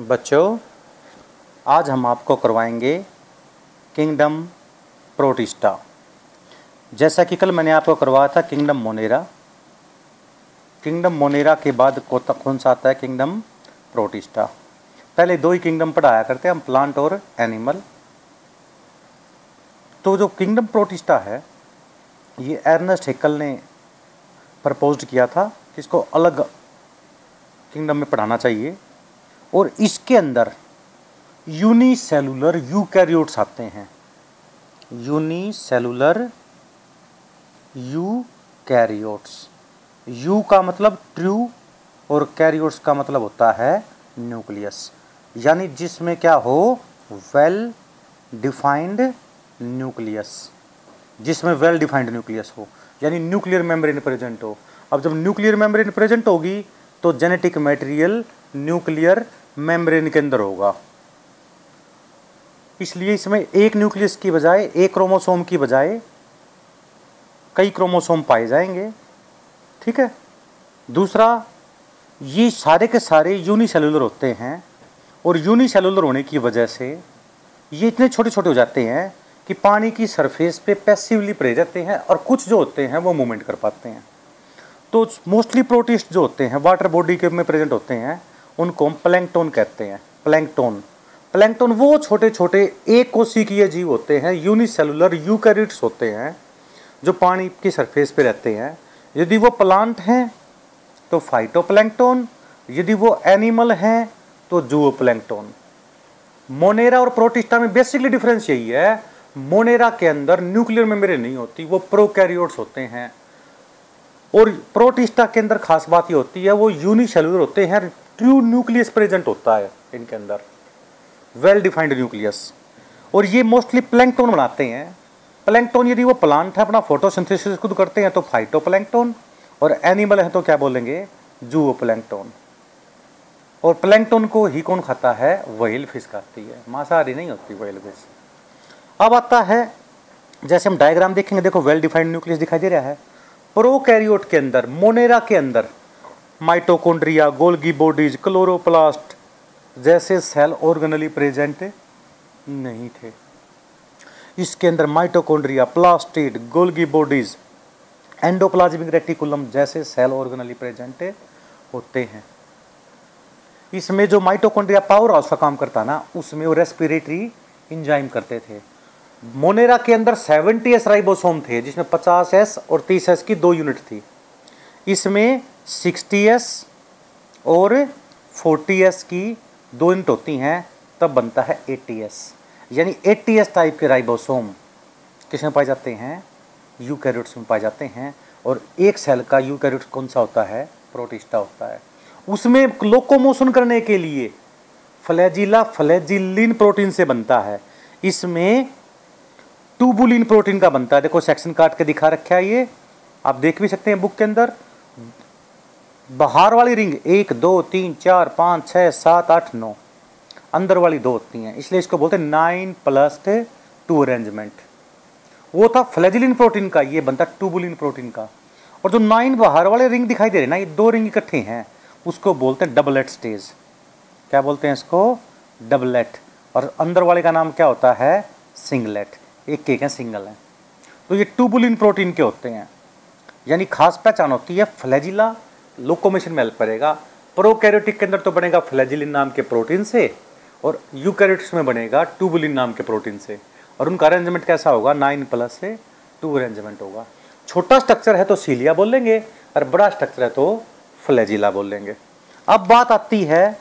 बच्चों, आज हम आपको करवाएँगे किंगडम प्रोटिस्टा। जैसा कि कल मैंने आपको करवाया था किंगडम मोनेरा। किंगडम मोनेरा के बाद कौन सा आता है किंगडम प्रोटिस्टा? पहले दो ही किंगडम पढ़ाया करते हैं, हम प्लांट और एनिमल। तो जो किंगडम प्रोटिस्टा है, ये एर्नेस्ट हेकल ने प्रपोज किया था कि इसको अलग किंगडम में पढ़ाना चाहिए। और इसके अंदर यूनिसेलुलर यूकैरियोट्स आते हैं। यूनिसेलुलर यूकैरियोट्स यू का मतलब ट्रू और कैरियोट्स का मतलब होता है न्यूक्लियस यानी जिसमें क्या हो? वेल डिफाइंड न्यूक्लियस जिसमें वेल डिफाइंड न्यूक्लियस हो। यानी न्यूक्लियर मेम्ब्रेन प्रेजेंट हो। अब जब न्यूक्लियर मेम्ब्रेन प्रेजेंट होगी तो जेनेटिक मटेरियल न्यूक्लियर मेम्ब्रेन के अंदर होगा। इसलिए इसमें एक न्यूक्लियस की बजाय, एक क्रोमोसोम की बजाय कई क्रोमोसोम पाए जाएँगे। ठीक है? दूसरा, ये सारे के सारे यूनिसेलुलर होते हैं और यूनिसेलुलर होने की वजह से ये इतने छोटे छोटे हो जाते हैं कि पानी की सरफेस पे पैसिवली रह जाते हैं और कुछ जो होते हैं वो मूवमेंट कर पाते हैं। तो मोस्टली प्रोटिस्ट जो होते हैं वाटर बॉडी के में प्रेजेंट होते हैं उनको हम प्लैंकटोन कहते हैं, प्लैंकटोन। प्लैंकटोन वो छोटे छोटे एक कोशिकीय जीव होते हैं यूनिसेलुलर यूकैरियोट्स होते हैं, जो पानी की सरफेस पे रहते हैं। यदि वो प्लांट हैं तो फाइटोप्लैंकटोन यदि वो एनिमल हैं तो जूओप्लैंकटोन मोनेरा और प्रोटिस्टा में बेसिकली डिफरेंस यही है, मोनेरा के अंदर न्यूक्लियर मेम्ब्रेन नहीं होती, वो प्रोकैरियोट्स होते हैं। और प्रोटिस्टा के अंदर खास बात ये होती है, वो यूनिसेलुलर होते हैं, ट्रू न्यूक्लियस प्रेजेंट होता है इनके अंदर। वेल डिफाइंड न्यूक्लियस और ये मोस्टली प्लैंकटोन बनाते हैं। प्लैंकटोन यदि वो प्लांट है, अपना फोटोसिंथेसिस खुद करते हैं तो फाइटो और एनिमल है तो क्या बोलेंगे? जूओ प्लैंकटोन और प्लैंकटोन को ही कौन खाता है? वहील फ़िश खाती है। मांसाहारी नहीं होती वहील फ़िश अब आता है, जैसे हम डायग्राम देखेंगे, देखो वेल डिफाइंड न्यूक्लियस दिखाई दे रहा है। प्रोकैरियोट के अंदर, मोनेरा के अंदर माइटोकॉन्ड्रिया गोल्गी बॉडीज, क्लोरोप्लास्ट जैसे सेल ऑर्गेनली प्रेजेंट नहीं थे। इसके अंदर mitochondria plastid, Golgi bodies, endoplasmic reticulum जैसे सेल ऑर्गेनली प्रेजेंट होते हैं। इसमें जो माइटोकॉन्ड्रिया पावर हाउस का काम करता ना, उसमें वो रेस्पिरेटरी इंजाइम करते थे। मोनेरा के अंदर 70 एस राइबोसोम थे, जिसमें 50 एस और 30 एस की दो यूनिट थी। इसमें सिक्सटी एस और फोर्टी एस की दो यूनिट होती हैं, तब बनता है एट्टी एस यानी एट्टी एस टाइप के राइबोसोम किसमें पाए जाते हैं? यू कैरियोट्स में पाए जाते हैं, और एक सेल का यू कैरियोट कौन सा होता है? प्रोटिस्टा होता है। उसमें लोकोमोशन करने के लिए फ्लैजिला फ्लैजिलिन प्रोटीन से बनता है। इसमें टूबुलिन प्रोटीन का बनता है। देखो सेक्शन काट के दिखा रखा है ये। आप देख भी सकते हैं बुक के अंदर। बाहर वाली रिंग एक, दो, तीन, चार, पाँच छः सात, आठ, नौ। अंदर वाली दो होती हैं। इसलिए इसको बोलते हैं नाइन प्लस टू अरेंजमेंट वो था फ्लेजिलिन प्रोटीन का, ये बनता ट्यूबुलिन प्रोटीन का। और जो नाइन बाहर वाले रिंग दिखाई दे रहे ना, ये दो रिंग इकट्ठे हैं। उसको बोलते हैं डबलेट स्टेज क्या बोलते हैं इसको? डबलेट और अंदर वाले का नाम क्या होता है? सिंगलेट एक केक है सिंगल है। तो ये ट्यूबुलिन प्रोटीन के होते हैं। यानी खास पहचान होती है फ्लैजिला लोकोमेशन में हेल्प करेगा। प्रोकैरियोटिक के अंदर तो बनेगा फ्लैजिलिन नाम के प्रोटीन से और यूकैरियोटिक्स में बनेगा ट्यूबुलिन नाम के प्रोटीन से। और उनका अरेंजमेंट कैसा होगा? नाइन प्लस से टू अरेंजमेंट होगा। छोटा स्ट्रक्चर है तो सीलिया बोल लेंगे और बड़ा स्ट्रक्चर है तो फ्लैजिला बोल लेंगे। अब बात आती है,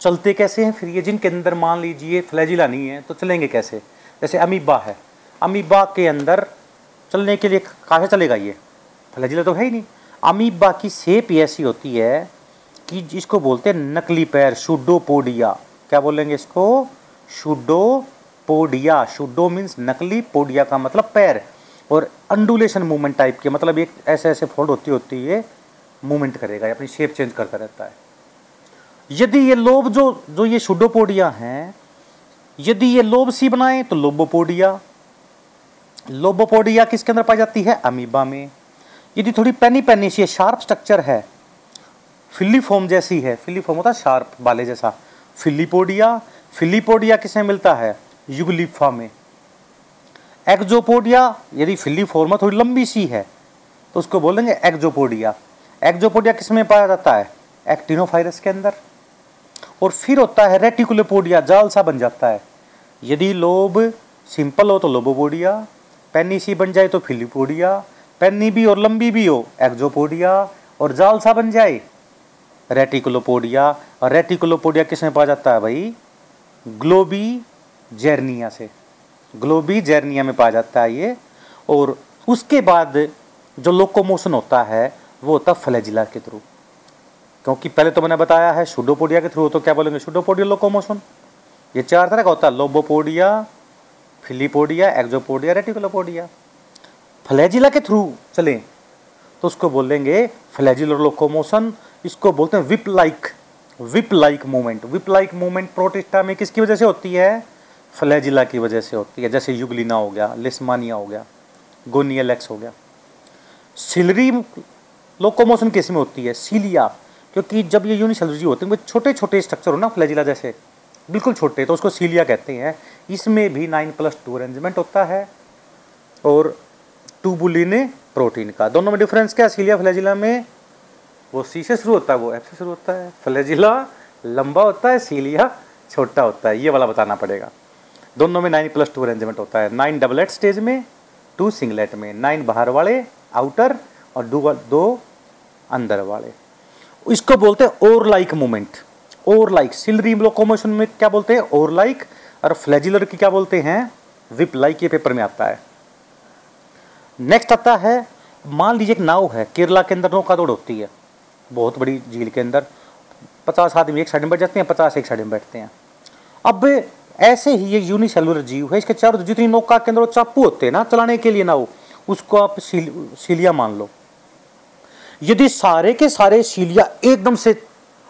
चलते कैसे हैं फिर ये? जिनके अंदर मान लीजिए फ्लैजिला नहीं है तो चलेंगे कैसे? जैसे अमीबा है। अमीबा के अंदर चलने के लिए कहाँ से चलेगा ये? फ्लैजिला तो है ही नहीं। अमीबा की सेप ऐसी होती है कि जिसको बोलते हैं नकली पैर, शुडोपोडिया। क्या बोलेंगे इसको? शुडोपोडिया। शुडो मीन्स नकली, पोडिया का मतलब पैर। और अंडुलेशन मूवमेंट टाइप के मतलब एक ऐसे ऐसे फोल्ड होती होती है मूवमेंट करेगा, अपनी शेप चेंज करता रहता है। यदि ये लोब जो जो ये शुडोपोडिया हैं यदि ये लोब सी बनाए तो लोबोपोडिया। लोबोपोडिया किसके अंदर पाई जाती है? अमीबा में। यदि थोड़ी पैनी पैनी सी शार्प स्ट्रक्चर है फिलीफॉर्म जैसी है फिलीफॉर्म होता है शार्प, बाले जैसा। फिलीपोडिया फिलीपोडिया किसे मिलता है? युगलिफा में। एक्जोपोडिया, यदि फिली फॉर्मा थोड़ी लंबी सी है तो उसको बोलेंगे एक्जोपोडिया। एक्जोपोडिया किसमें पाया जाता है? एक्टिनोफाइरस के अंदर। और फिर होता है रेटिकुलोपोडिया जाल सा बन जाता है। यदि लोब सिंपल हो तो लोबोपोडिया पेनी सी बन जाए तो फिलिपोडिया पेनी भी और लंबी भी हो एक्जोपोडिया और जाल सा बन जाए। रेटिकुलोपोडिया और रेटिकुलोपोडिया किसमें पाया जाता है भाई? ग्लोबी जर्निया से। ग्लोबी जर्निया में पाया जाता है ये। और उसके बाद जो लोकोमोशन होता है, वो होता है फ्लैजिला के थ्रू क्योंकि पहले तो मैंने बताया है, शुडोपोडिया के थ्रू तो क्या बोलेंगे? Pseudopodia locomotion. ये चार तरह का होता है lobopodia filopodia, axopodia, reticulopodia. Flagella के थ्रू चले तो उसको बोलेंगे फ्लैजिलर लोकोमोशन इसको बोलते हैं whip like whip like movement whip like movement protista में किसकी वजह से होती है? फ्लैजिला की वजह से होती है, जैसे युगलिना हो गया, लिस्मानिया हो गया, गोनियलेक्स हो गया। सिलरी लोकोमोशन किसमें होती है? सीलिया। क्योंकि जब ये यूनिसेलुलर होते हैं, वो छोटे छोटे स्ट्रक्चर हो ना फ्लैजिला जैसे, बिल्कुल छोटे तो उसको सीलिया कहते हैं। इसमें भी नाइन प्लस टू अरेंजमेंट होता है और टूबुलिन प्रोटीन का। दोनों में डिफरेंस क्या? सीलिया फ्लैजिला में वो सी से शुरू होता है, वो एफ़ से शुरू होता है। फ्लैजिला लंबा होता है सीलिया छोटा होता है, ये वाला बताना पड़ेगा। दोनों में नाइन प्लस टू अरेंजमेंट होता है। नाइन डबलेट स्टेज में टू सिंगलेट में नाइन बाहर वाले आउटर और दो दो अंदर वाले। इसको बोलते हैं oar like movement oar like ciliary locomotion में क्या बोलते हैं? ओर लाइक और फ्लैजिलर की क्या बोलते हैं? विप लाइक ये पेपर में आता है। नेक्स्ट आता है मान लीजिए एक नाव है केरला के अंदर नौका दौड़ होती है। बहुत बड़ी झील के अंदर। पचास आदमी एक साइड में बैठ जाते हैं पचास एक साइड में बैठते हैं। अब ऐसे ही ये यूनिसेलुलर जीव है इसके चारों जितनी नौका के अंदर चापू होते हैं ना चलाने के लिए नाव उसको आप सील, सीलिया मान लो। यदि सारे के सारे सीलिया एकदम से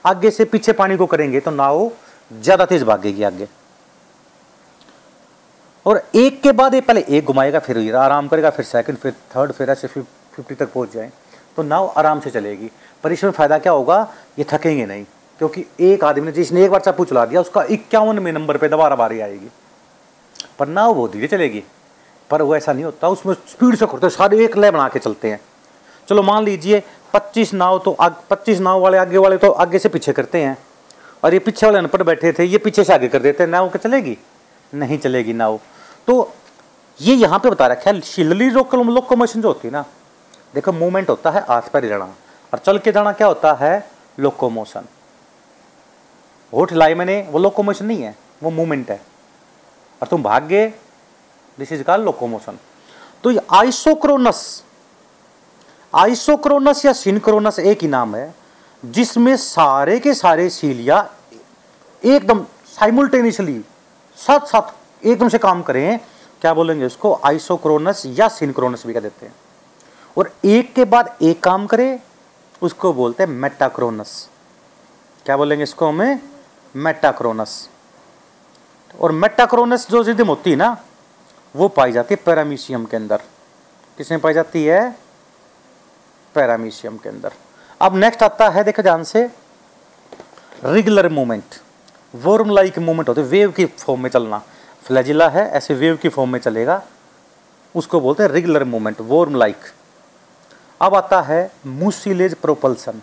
आगे से पीछे पानी को करेंगे तो नाव ज़्यादा तेज भागेगी आगे। और एक के बाद ये पहले एक घुमाएगा, फिर आराम करेगा, फिर सेकंड फिर थर्ड फिर ऐसे फिफ्टी तक पहुँच जाए तो नाव आराम से चलेगी। पर इसमें फ़ायदा क्या होगा, ये थकेंगे नहीं, क्योंकि एक आदमी ने जिसने एक बार चापू चला दिया, उसका इक्यावन में नंबर पे दोबारा बारी आएगी। पर नाव वो धीरे चलेगी, पर वो ऐसा नहीं होता, उसमें स्पीड से करते सारे एक लय बना के चलते हैं। चलो मान लीजिए पच्चीस नाव तो आग, पच्चीस नाव वाले, आगे वाले तो आगे से पीछे करते हैं। और ये पीछे वाले अनपढ़ बैठे थे, ये पीछे से आगे कर देते हैं। नाव क्या चलेगी? नहीं चलेगी नाव। तो ये यहाँ पे बता रखा है, शिलली लोकल लोकोमोशन जो होती है ना, देखो मूवमेंट होता है आस पर जाना और चल के जाना क्या होता है? लोकोमोशन। होठ लाई मैंने, वो लोकोमोशन नहीं है, वो मूवमेंट है। और तुम भाग गए दिस इज़ कॉल्ड लोकोमोशन तो ये आइसोक्रोनस आइसोक्रोनस या सिनक्रोनस एक ही नाम है, जिसमें सारे के सारे सीलिया एकदम साइमुलटेनियसली साथ साथ एकदम से काम करें, क्या बोलेंगे उसको? आइसोक्रोनस या सिनक्रोनस भी कह देते हैं। और एक के बाद एक काम करे, उसको बोलते हैं मेटाक्रोनस। क्या बोलेंगे इसको हमें? मेटाक्रोनस। और मेटाक्रोनस जो रिदम होती है ना, वो पाई जाती है पैरामीशियम के अंदर। किसमें पाई जाती है? पैरामीशियम के अंदर। अब नेक्स्ट आता है, देखो ध्यान से regular movement worm like movement होते वेव की फॉर्म में चलना। फ्लैजिला है, ऐसे वेव की फॉर्म में चलेगा, उसको बोलते हैं रेगुलर मूवमेंट वॉर्म लाइक अब आता है म्यूसिलेज प्रोपल्सन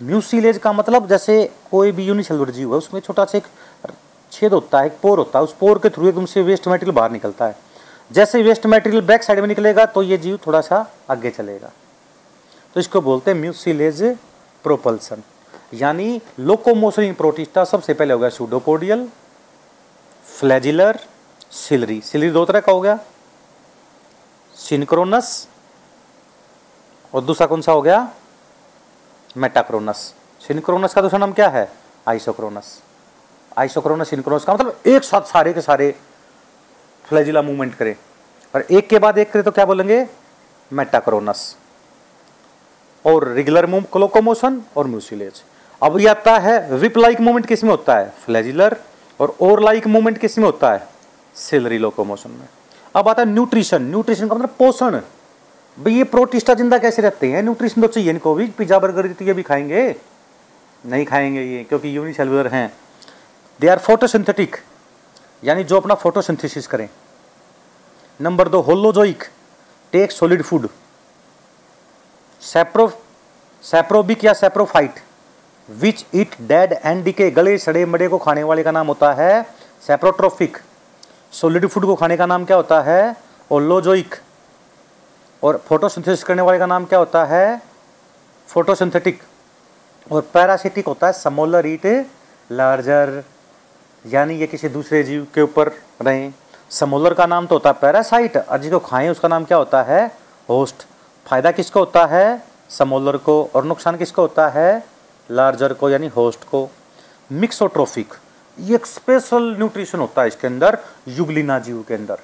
म्यूसिलेज का मतलब जैसे कोई भी यूनिसेलुलर जीव है, उसमें छोटा सा एक छेद होता है, एक पोर होता है, उस पोर के थ्रू एकदम से वेस्ट मटेरियल बाहर निकलता है। जैसे वेस्ट मटेरियल बैक साइड में निकलेगा तो ये जीव थोड़ा सा आगे चलेगा। तो इसको बोलते हैं म्यूसिलेज प्रोपल्सन यानी लोकोमोशन इन प्रोटिस्टा सबसे पहले हो गया सूडोपोडियल फ्लैजिलर सिलरी सिलरी दो तरह का हो गया। सिनक्रोनस और दूसरा कौन सा हो गया? मेटाक्रोनस सिनक्रोनस का दूसरा नाम क्या है? आइसोक्रोनस आइसोक्रोनस सिनक्रोनस का मतलब एक साथ सारे के सारे फ्लैजिला मूवमेंट करे। और एक के बाद एक करे तो क्या बोलेंगे? मेटाक्रोनस और रेगुलर लोकोमोशन और म्यूसिलेज अब ये आता है विप लाइक मूवमेंट किसमें होता है? फ्लैजिलर और ओर लाइक मूवमेंट किसमें होता है? सिलरी लोकोमोशन में। अब आता है न्यूट्रिशन न्यूट्रिशन का मतलब पोषण। भाई ये प्रोटिस्टा ज़िंदा कैसे रहते हैं? न्यूट्रिशन तो चाहिए इनको भी। पिज्जा बर्गर तो ये भी खाएँगे, नहीं खाएँगे ये, क्योंकि यूनिसेलुलर हैं। दे आर फोटोसिंथेटिक यानी जो अपना फोटोसिंथेसिस करें। नंबर दो holozoic take solid food sapro saprobic या saprophyte which it dead and decay गले, सड़े, मड़े को खाने वाले का नाम होता है सेप्रोट्रोफिक सोलिड फ़ूड को खाने का नाम क्या होता है? ओलोजोइक और फोटोसिंथेसिस करने वाले का नाम क्या होता है? फोटोसिंथेटिक और पैरासिटिक होता है समोलर इट लार्जर यानी ये किसी दूसरे जीव के ऊपर रहें। समोलर का नाम तो होता है पैरासाइट और जिसको खाएँ, उसका नाम क्या होता है? होस्ट फ़ायदा किसको होता है? समोलर को। और नुकसान किसको होता है? लार्जर को, यानी होस्ट को। मिक्सोट्रोफिक। ये एक स्पेशल न्यूट्रिशन होता है इसके अंदर, युगलिना जीव के अंदर।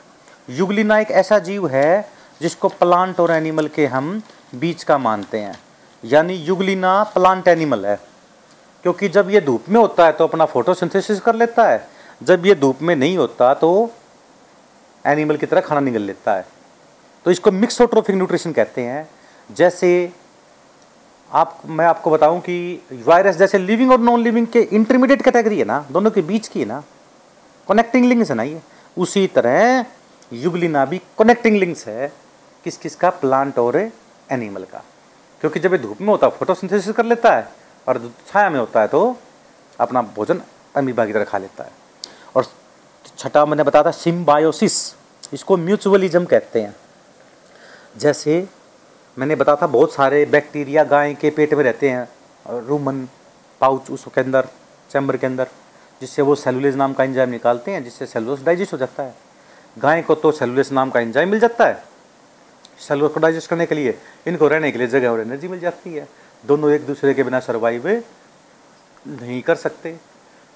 युगलिना एक ऐसा जीव है, जिसको प्लांट और एनिमल के हम बीच का मानते हैं। यानी युगलिना प्लांट एनिमल है। क्योंकि जब ये धूप में होता है तो अपना फोटोसिंथेसिस कर लेता है। जब ये धूप में नहीं होता तो एनिमल की तरह खाना निकल लेता है। तो इसको मिक्सोट्रोफिक न्यूट्रिशन कहते हैं। जैसे आप, मैं आपको बताऊँ कि वायरस जैसे लिविंग और नॉन लिविंग के इंटरमीडिएट कैटेगरी है ना, दोनों के बीच की है ना कनेक्टिंग लिंक्स है ना ये। उसी तरह युगलिना भी कनेक्टिंग लिंक्स है किस किस का प्लांट और एनिमल का। क्योंकि जब ये धूप में होता है फोटोसिंथेसिस कर लेता है और छाया में होता है तो अपना भोजन अमीबा की तरह खा लेता है। और छठा मैंने बताया था सिम्बायोसिस इसको म्यूचुअलिज्म कहते हैं। जैसे मैंने बताया था, बहुत सारे बैक्टीरिया गाय के पेट में रहते हैं, रूमन पाउच उसके अंदर, चैम्बर के अंदर, जिससे वो सेलुलेज नाम का इंजाइम निकालते हैं, जिससे सेलुलोस डाइजेस्ट हो जाता है। गाय को तो सेलुलेस नाम का इंजाइम मिल जाता है सेलुलोस को डाइजेस्ट करने के लिए, इनको रहने के लिए जगह और एनर्जी मिल जाती है। दोनों एक दूसरे के बिना सर्वाइव नहीं कर सकते।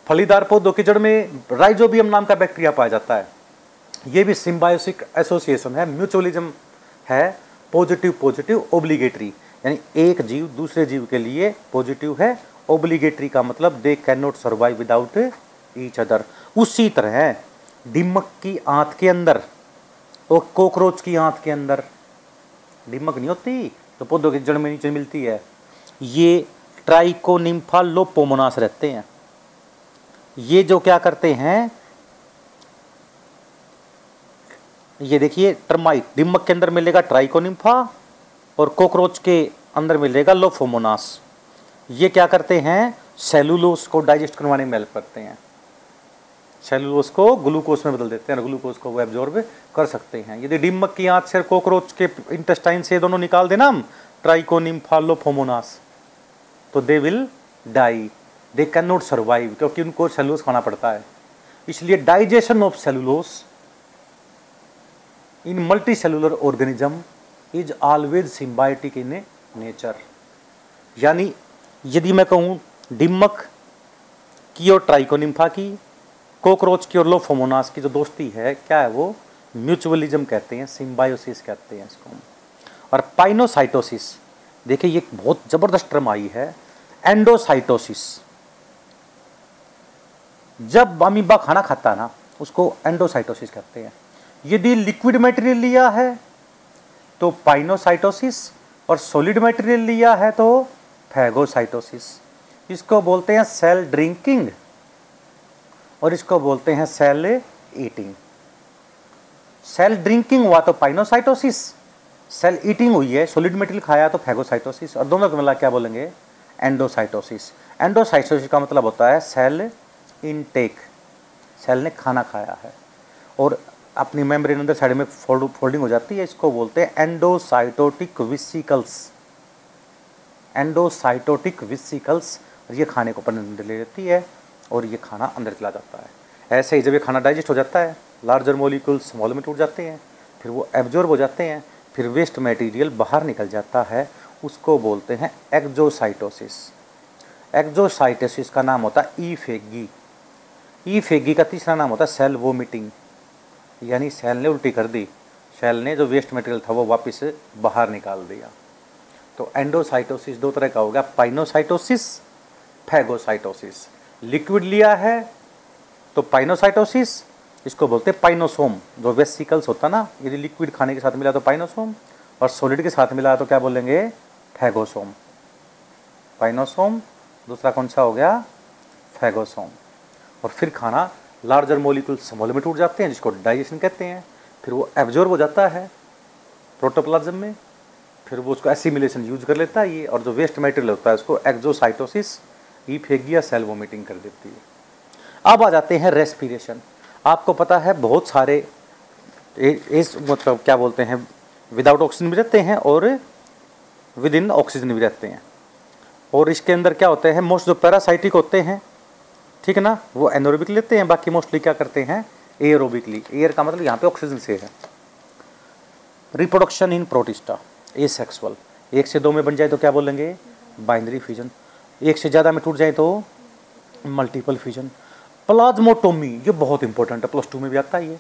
फलीदार पौधों की जड़ में राइजोबियम नाम का बैक्टीरिया पाया जाता है। ये भी सिम्बायोसिक एसोसिएशन है म्यूचुअलिज्म है पॉजिटिव पॉजिटिव ओब्लिगेटरी यानी एक जीव दूसरे जीव के लिए पॉजिटिव है ओब्लिगेटरी का मतलब they can not survive without each other उसी तरह डिमक की आंत के अंदर और कॉकरोच की आंत के अंदर डिमक नहीं होती तो पौधों की जड़ में नीचे मिलती है। ये ट्राइकोनिम्फा लोपोमोनास रहते हैं। ये जो क्या करते हैं ये देखिए टर्माइट दिमक के अंदर मिलेगा ट्राइकोनिम्फा और कॉकरोच के अंदर मिलेगा लोफोमोनास ये क्या करते हैं? सेलुलोस को डाइजेस्ट करवाने में हेल्प करते हैं। सेलुलोस को ग्लूकोज में बदल देते हैं ग्लूकोज को वो एब्जॉर्ब कर सकते हैं। यदि डिमक की आंत से कॉकरोच के इंटेस्टाइन से दोनों निकाल देना हम ट्राइकोनिम्फा लोफोमोनास तो they will die they can not survive क्योंकि उनको सेलुलोस खाना पड़ता है। इसलिए digestion of cellulose in multi cellular organism is always symbiotic in nature यानी यदि मैं कहूँ डिमक की और ट्राइकोनिम्फा की कोकरोच की और लोफोमोनास की जो दोस्ती है, क्या है वो? म्यूचुअलिज्म कहते हैं सिम्बायोसिस कहते हैं इसको और पाइनोसाइटोसिस देखिए ये बहुत ज़बरदस्त टर्म आई है एंडोसाइटोसिस जब अमीबा खाना खाता है ना, उसको एंडोसाइटोसिस कहते हैं। यदि लिक्विड मटेरियल लिया है तो पाइनोसाइटोसिस और सॉलिड मटेरियल लिया है तो फैगोसाइटोसिस। इसको बोलते हैं सेल ड्रिंकिंग और इसको बोलते हैं सेल ईटिंग। सेल ड्रिंकिंग हुआ तो पाइनोसाइटोसिस, सेल ईटिंग हुई है, सॉलिड मटेरियल खाया तो फैगोसाइटोसिस, और दोनों को मिला क्या बोलेंगे? एंडोसाइटोसिस। एंडोसाइटोसिस का मतलब होता है सेल इनटेक, सेल ने खाना खाया है। और अपनी मेम्ब्रेन अंदर साइड में फोल्ड, फोल्डिंग हो जाती है, इसको बोलते हैं एंडोसाइटोटिक विसिकल्स। एंडोसाइटोटिक विसिकल्स ये खाने को अंदर ले लेती है, और ये खाना अंदर चला जाता है। ऐसे ही जब ये खाना डाइजेस्ट हो जाता है लार्जर मोलिकुल स्मॉल में टूट जाते हैं, फिर वो एब्जॉर्ब हो जाते हैं, फिर वेस्ट मटेरियल बाहर निकल जाता है, उसको बोलते हैं एक्जोसाइटोसिस एक्जोसाइटोसिस का नाम होता है ई फेगी ई फेगी का तीसरा नाम होता है सेल वोमिटिंग यानी सेल ने उल्टी कर दी। सेल ने जो वेस्ट मटेरियल था वो वापस बाहर निकाल दिया। तो एंडोसाइटोसिस दो तरह का हो गया। पाइनोसाइटोसिस फैगोसाइटोसिस लिक्विड लिया है तो पाइनोसाइटोसिस इसको बोलते हैं पाइनोसोम जो वेसिकल्स होता ना, यदि लिक्विड खाने के साथ मिला तो पाइनोसोम और सॉलिड के साथ मिला तो क्या बोलेंगे? फैगोसोम पाइनोसोम दूसरा कौन सा हो गया? फैगोसोम और फिर खाना लार्जर मोलिकुल स्मॉल में टूट जाते हैं, जिसको डाइजेशन कहते हैं। फिर वो एब्जॉर्ब हो जाता है प्रोटोप्लाज्म में। फिर वो उसको एसिमिलेशन यूज़ कर लेता है ये, और जो वेस्ट मटेरियल होता है, उसको एक्जोसाइटोसिस ई फेगिया सेल वोमिटिंग कर देती है। अब आ जाते हैं रेस्पिरेशन आपको पता है बहुत सारे इस मतलब क्या बोलते हैं विदाउट ऑक्सीजन भी रहते हैं और विद इन ऑक्सीजन भी रहते हैं। और इसके अंदर क्या होते हैं मोस्ट जो पैरासाइटिक होते हैं ठीक है ना? वो एनोरोबिक लेते हैं, बाकी मोस्टली क्या करते हैं? एयरोबिकली एयर का मतलब यहाँ पे ऑक्सीजन से है। Reproduction in protista asexual एक से दो में बन जाए तो क्या बोलेंगे? बाइनरी फ्यूजन एक से ज़्यादा में टूट जाए तो मल्टीपल फ्यूजन प्लाज्मोटोमी ये बहुत इंपॉर्टेंट है। प्लस टू में भी आता है ये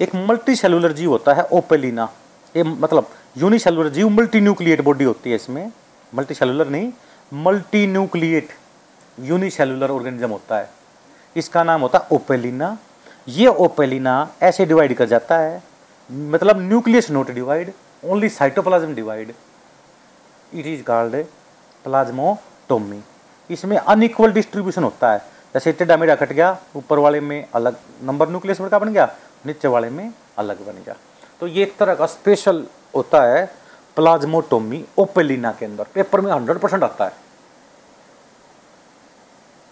एक मल्टी सेलुलर जीव होता है ओपेलिना ये मतलब यूनिसेलुलर जीव मल्टी न्यूक्लिएट बॉडी होती है इसमें। मल्टी सेलुलर नहीं मल्टी न्यूक्लिएट यूनिसेलुलर ऑर्गेनिज्म होता है। इसका नाम होता है ओपेलिना। ये ओपेलिना ऐसे डिवाइड कर जाता है। मतलब nucleus not divide only cytoplasm divide it is called plasmotomy इसमें अनइक्वल डिस्ट्रीब्यूशन होता है। जैसे टेढ़ा मेढ़ा कट गया, ऊपर वाले में अलग नंबर न्यूक्लियस का बन गया, नीचे वाले में अलग बन गया। तो ये एक तरह का स्पेशल होता है प्लाज्मोटोमी ओपेलिना के अंदर। पेपर में हंड्रेड परसेंट आता है।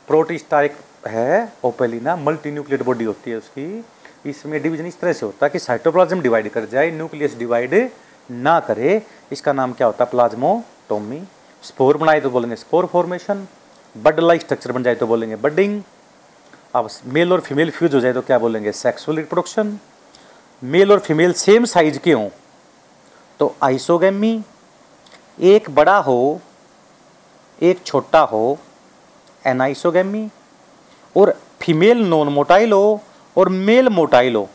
प्रोटिस्टा एक है, ओपेलिना मल्टी न्यूक्लियर बॉडी होती है उसकी। इसमें डिवीज़न इस तरह से होता है कि साइटोप्लाज्म डिवाइड कर जाए न्यूक्लियस डिवाइड ना करे। इसका नाम क्या होता है? प्लाज्मोटोमी स्पोर बनाए तो बोलेंगे spore formation bud like structure बन जाए तो बोलेंगे बडिंग अब मेल और फीमेल फ्यूज हो जाए तो क्या बोलेंगे? सेक्सुअल रिप्रोडक्शन मेल और फीमेल सेम साइज़ के हों तो आइसोगेमी एक बड़ा हो, एक छोटा हो एनाइसोगेमी, और फीमेल नॉन मोटाइल हो और मेल मोटाइल हो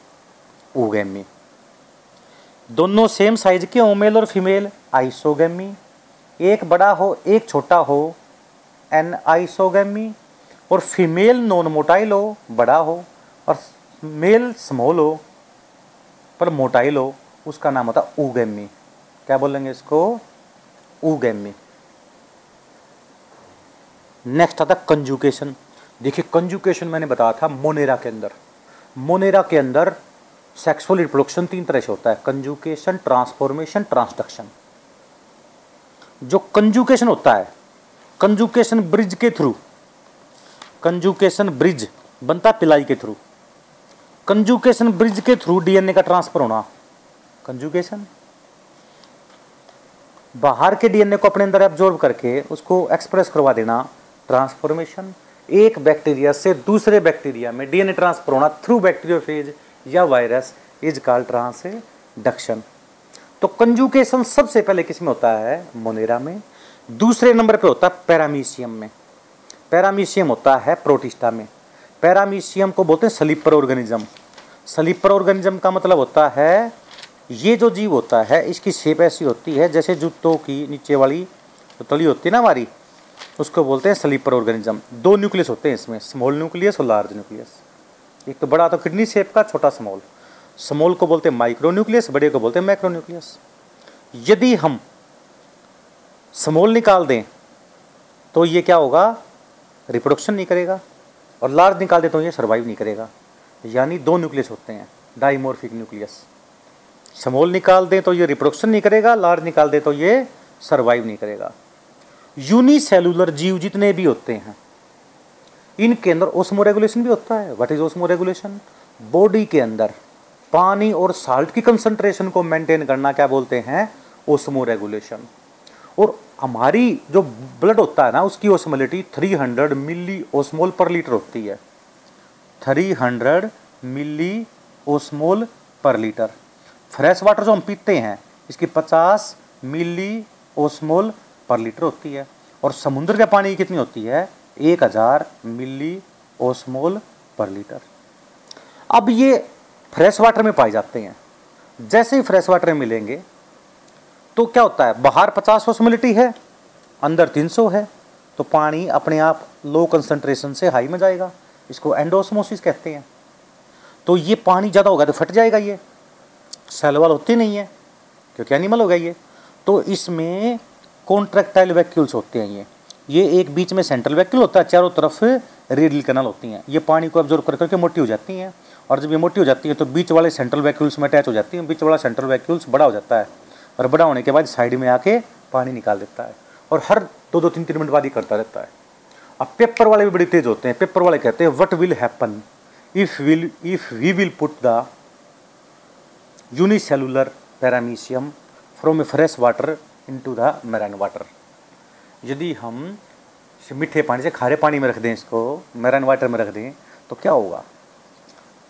ओगेमी दोनों सेम साइज़ के हो, मेल और फीमेल, आइसोगेमी, एक बड़ा हो, एक छोटा हो, एन आइसोगेमी, और फीमेल नॉन मोटाइल हो बड़ा हो, और मेल स्मॉल हो, पर मोटाइल हो उसका नाम होता उगेमी क्या बोलेंगे इसको? उगेमी नेक्स्ट आता कंजुकेशन देखिए कंजुकेशन मैंने बताया था मोनेरा के अंदर। मोनेरा के अंदर सेक्सुअल रिप्रोडक्शन तीन तरह से होता है। कंजुकेशन ट्रांसफॉर्मेशन ट्रांसडक्शन जो कंजुकेशन होता है कंजुकेशन ब्रिज के थ्रू कंजुकेशन ब्रिज बनता पिलाई के थ्रू कंजुकेशन ब्रिज के थ्रू डीएनए का ट्रांसफ़र होना। कंजुकेशन बाहर के डीएनए को अपने अंदर एब्जॉर्ब करके उसको एक्सप्रेस करवा देना। ट्रांसफॉर्मेशन एक बैक्टीरिया से दूसरे बैक्टीरिया में डीएनए ट्रांसफ़र होना थ्रू बैक्टीरियोफेज या वायरस इज़ कॉल ट्रांसडक्शन तो कंजुकेशन सबसे पहले किसमें होता है? मोनेरा में। दूसरे नंबर पे होता है पैरामीशियम में। पैरामीशियम होता है प्रोटिस्टा में। पैरामीशियम को बोलते हैं स्लीपर ऑर्गेनिज्म स्लीपर ऑर्गेनिज्म का मतलब होता है ये जो जीव होता है, इसकी शेप ऐसी होती है जैसे जूतों की नीचे वाली तो तली होती है ना हमारी उसको बोलते हैं स्लीपर ऑर्गेनिज्म। दो न्यूक्लियस होते हैं इसमें, स्मॉल न्यूक्लियस और लार्ज न्यूक्लियस। एक तो बड़ा तो किडनी शेप का, छोटा स्मॉल। स्मॉल को बोलते हैं माइक्रो न्यूक्लियस बड़े को बोलते हैं माइक्रो न्यूक्लियस यदि हम स्मॉल निकाल दें तो ये क्या होगा? रिप्रोडक्शन नहीं करेगा और लार्ज निकाल दें तो ये सर्वाइव नहीं करेगा। यानी दो न्यूक्लियस होते हैं डाइमोर्फिक न्यूक्लियस स्मॉल निकाल दें तो ये रिप्रोडक्शन नहीं करेगा, लार्ज निकाल दें तो ये सर्वाइव नहीं करेगा। यूनिसेलुलर जीव जितने भी होते हैं, इनके अंदर ओस्मो रेगुलेशन भी होता है। What is osmoregulation body के अंदर पानी और साल्ट की कंसंट्रेशन को मेंटेन करना क्या बोलते हैं? ओस्मो रेगुलेशन और हमारी जो ब्लड होता है ना, उसकी ओस्मोलिटी 300 मिली ओस्मोल पर लीटर होती है। 300 मिली ओस्मोल पर लीटर फ्रेश वाटर जो हम पीते हैं, इसकी 50 मिली ओस्मोल पर लीटर होती है। और समुद्र के पानी की कितनी होती है? एक हज़ार मिली ओसमोल पर लीटर। अब ये फ्रेश वाटर में पाए जाते हैं। जैसे ही फ्रेश वाटर में मिलेंगे तो क्या होता है? बाहर पचास ओसमोलिटी है, अंदर 300 है तो पानी अपने आप लो कंसंट्रेशन से हाई में जाएगा। इसको एंडोसमोसिस कहते हैं। तो ये पानी ज़्यादा होगा तो फट जाएगा ये। सेलवाल होती नहीं है, क्योंकि एनिमल हो गया ये। तो इसमें कॉन्ट्रेक्टाइल वैक्यूल्स होते हैं ये। ये एक बीच में सेंट्रल वैक्यूल होता है, चारों तरफ़ रेडियल कैनल होती हैं। ये पानी को ऑब्ज़र्व कर करके मोटी हो जाती हैं और जब ये मोटी हो जाती है तो बीच वाले सेंट्रल वैक्यूल्स में अटैच हो जाती हैं। बीच वाला सेंट्रल वैक्यूल्स बड़ा हो जाता है और बड़ा होने के बाद साइड में आके पानी निकाल देता है और हर दो दो तीन तीन मिनट बाद ही करता रहता है। अब पेपर वाले भी बड़े तेज होते हैं। पेपर वाले कहते हैं what will happen if will if we will put the unicellular paramecium from a fresh water into the marine water यदि हम मीठे पानी से खारे पानी में रख दें इसको मैराइन वाटर में रख दें तो क्या होगा?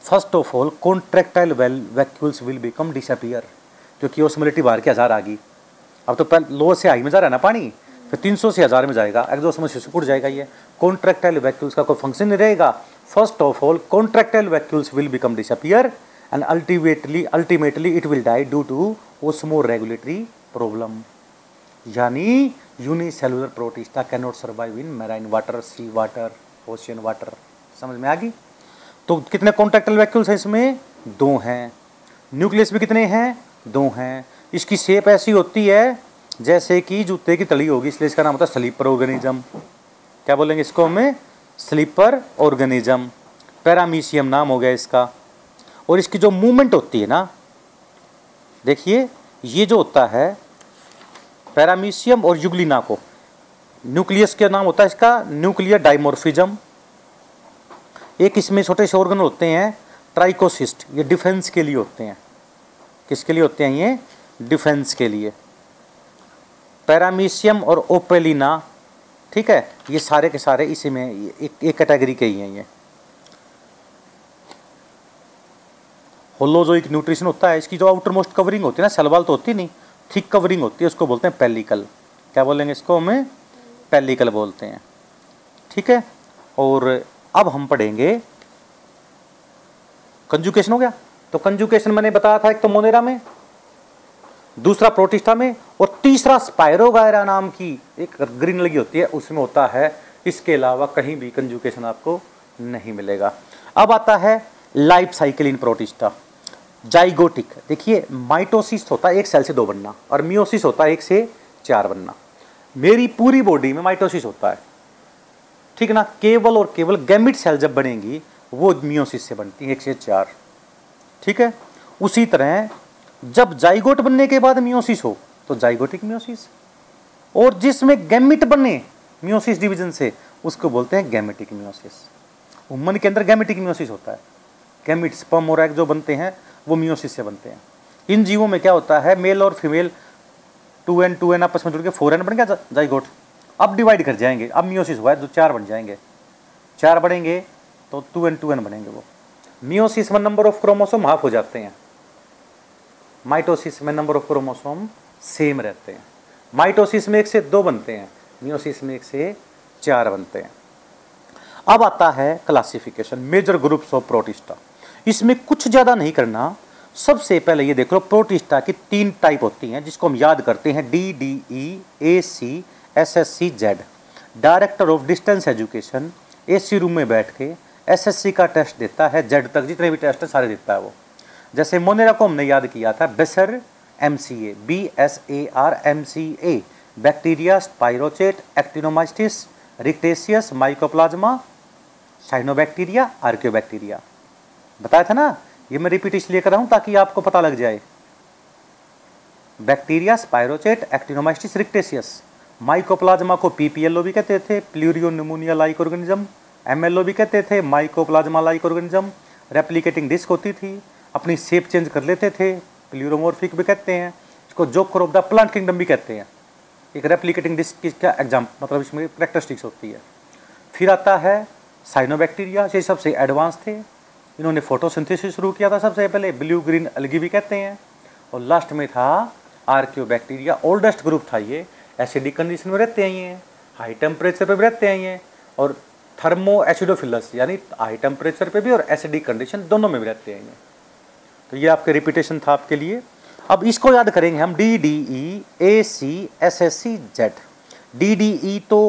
First of all contractile well vacuoles will become disappear क्योंकि ओसमोलिटी बाहर के हज़ार आ गई। अब तो लो से हाई में जा रहा है ना पानी, फिर 300 से हज़ार में जाएगा एग्जॉस्ट में से उड़ जाएगा ये। कॉन्ट्रेक्टाइल वैक्यूल्स का कोई फ़ंक्शन नहीं रहेगा। First of all contractile vacuoles will become disappear and ultimately ultimately it will die due to osmo regulatory problem यानी unicellular protista can not survive in marine water sea water ocean water समझ में आ गई? तो कितने contractual vacuoles हैं इसमें? दो हैं। न्यूक्लियस भी कितने हैं? दो हैं। इसकी शेप ऐसी होती है जैसे कि जूते की तली होगी, इसलिए इसका नाम होता है स्लीपर ऑर्गेनिज्म क्या बोलेंगे इसको हमें? स्लीपर ऑर्गेनिज्म पैरामीशियम नाम हो गया इसका। और इसकी जो मूवमेंट होती है ना, देखिए, ये जो होता है पैरामीशियम और युगलिना को। न्यूक्लियस का नाम होता है इसका न्यूक्लियर डाइमोर्फिज्म। एक इसमें छोटे से ऑर्गन होते हैं ट्राइकोसिस्ट ये डिफेंस के लिए होते हैं। किसके लिए होते हैं ये? डिफेंस के लिए। पैरामीशियम और ओपेलिना, ठीक है? ये सारे के सारे इसी में, एक एक कैटेगरी के ही हैं ये। होलो जो एक न्यूट्रिशन होता है, इसकी जो आउटर मोस्ट कवरिंग होती है ना सेलवाल तो होती नहीं। थिक कवरिंग होती है, उसको बोलते हैं पेलिकल क्या बोलेंगे इसको हमें? पेलिकल बोलते हैं। ठीक है? और अब हम पढ़ेंगे कंजुकेशन हो गया। तो कंजुकेशन मैंने बताया था एक तो मोनेरा में, दूसरा प्रोटिस्टा में, और तीसरा स्पायरोगायरा नाम की एक ग्रीन लगी होती है, उसमें होता है, इसके अलावा कहीं भी कंजुकेशन आपको नहीं मिलेगा। अब आता है life cycle in protista zygotic. देखिए, माइटोसिस होता है एक सेल से दो बनना और मियोसिस होता है एक से चार बनना। मेरी पूरी बॉडी में माइटोसिस होता है। ठीक ना? केवल और केवल गैमिट सेल जब बनेंगी, वो मियोसिस से बनती है, एक से चार। ठीक है? उसी तरह जब जाइगोट बनने के बाद मियोसिस हो तो जाइगोटिक मियोसिस। और जिसमें गैमिट बने मियोसिस डिवीज़न से, उसको बोलते हैं गैमेटिक मियोसिस। उमन के अंदर गैमेटिक मियोसिस होता है। गैमिट, स्पर्म और एग जो बनते हैं वो मियोसिस से बनते हैं। इन जीवों में क्या होता है मेल और female two n two n आपस में जुड़ के फोर एन बन गया जाइगोट। अब डिवाइड कर जाएँगे, अब मियोसिस हुआ है तो चार बन जाएँगे। चार बढ़ेंगे तो टू एन टू एन बनेंगे वो। मियोसिस में नंबर ऑफ़ क्रोमोसोम हाफ़ हो जाते हैं। माइटोसिस में नंबर ऑफ़ क्रोमोसोम सेम रहते हैं। माइटोसिस में एक से दो बनते हैं, मियोसिस में एक से चार बनते हैं। अब आता है classification major groups of protista इसमें कुछ ज़्यादा नहीं करना। सबसे पहले ये देख लो, प्रोटिस्टा की तीन टाइप होती हैं, जिसको हम याद करते हैं D D E A C S S C Z director of distance education A C room में बैठ के एस एस सी का टेस्ट देता है जेड तक, जितने भी टेस्ट हैं, सारे देता है वो। जैसे मोनेरा को हमने याद किया था बेसर M C A B S A R M C A bacteria spirochete actinomycetes rickettsias mycoplasma cyanobacteria archaebacteria बताया था ना? ये मैं रिपीट इसलिए कर रहा हूँ ताकि आपको पता लग जाए। Bacteria spirochete actinomycetes rickettsias mycoplasma को पीपीएलओ भी कहते थे pleuropneumonia like organism MLO भी कहते थे mycoplasma like organism replicating disc होती थी, अपनी शेप चेंज कर लेते थे प्लूरोमोर्फिक भी कहते हैं। इसको joker of the plant kingdom भी कहते हैं। एक रेप्लिकेटिंग डिस्क का एग्ज़ाम मतलब इसमें करेक्टरिस्टिक्स होती है। फिर आता है साइनोबैक्टीरिया ये सबसे एडवांस थे। इन्होंने फोटोसिंथेसिस शुरू किया था सबसे पहले ब्लू ग्रीन अलगी भी कहते हैं। और लास्ट में था आर्क्यो बैक्टीरिया ओल्डेस्ट ग्रुप था ये। एसिडिक कंडीशन में रहते हैं हाई टेम्परेचर पे भी रहते हैं और थर्मो एसिडोफिलस यानी हाई टेम्परेचर पे भी और एसिडिक कंडीशन दोनों में भी रहते हैं तो ये आपके रिपीटेशन था आपके लिए। अब इसको याद करेंगे हम D D E A C S S C Z D D E तो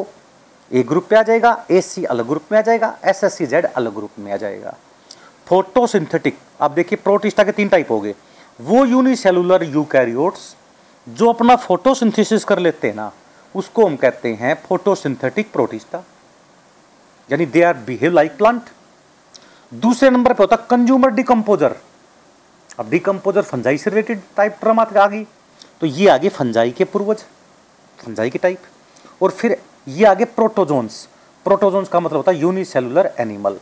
ए ग्रुप पे आ जाएगा ए सी अलग ग्रुप में आ जाएगा एस एस सी जेड अलग ग्रुप में आ जाएगा। फोटोसिंथेटिक आप देखिए प्रोटिस्टा के तीन टाइप हो गए। वो यूनिसेलुलर यूकैरियोट्स जो अपना फोटोसिंथेसिस कर लेते हैं ना, उसको हम कहते हैं फोटोसिंथेटिक प्रोटिस्टा यानी they are behave like plant दूसरे नंबर पे होता कंज्यूमर डिकम्पोजर अब डिकम्पोजर फंजाई से रिलेटेड टाइप टर्म आ गई। तो ये आगे फंजाई के पूर्वज फंजाई के टाइप और फिर ये आगे प्रोटोजोन्स प्रोटोजोन्स का मतलब होता है यूनिसेलुलर एनिमल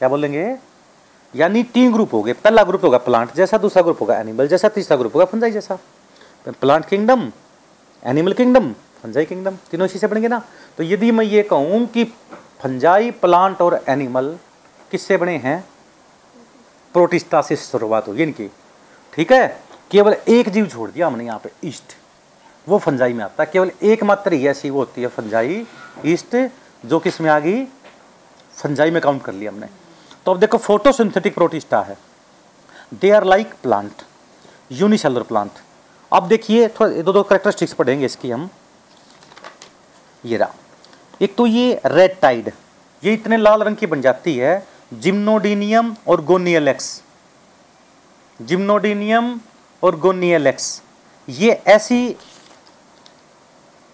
क्या बोलेंगे? यानी तीन ग्रुप हो गए। पहला ग्रुप होगा प्लांट जैसा, दूसरा ग्रुप होगा एनिमल जैसा, तीसरा ग्रुप होगा फंजाई जैसा। Plant kingdom animal kingdom fungi kingdom तीनों इसी से बनेंगे ना। तो यदि मैं ये कहूँ कि फंजाई प्लांट और एनिमल किससे बने हैं? प्रोटिस्टा से शुरुआत होगी इनकी। ठीक है? केवल एक जीव छोड़ दिया हमने यहाँ पे, ईस्ट। वो फंजाई में आता है। केवल एक मात्र ही ऐसी वो होती है फंजाई ईस्ट, जो किसमें आ गई? फंजाई में काउंट कर लिया हमने। तो अब देखो फोटोसिंथेटिक प्रोटिस्टा है। They are like plant unicellular plant अब देखिए थोड़ा दो दो करेक्टरिस्टिक्स पढ़ेंगे इसकी हम। ये रहा। एक तो ये रेड टाइड ये इतने लाल रंग की बन जाती है जिम्नोडीनियम और गोनियलेक्स जिम्नोडीनियम और गोनियलेक्स ये ऐसी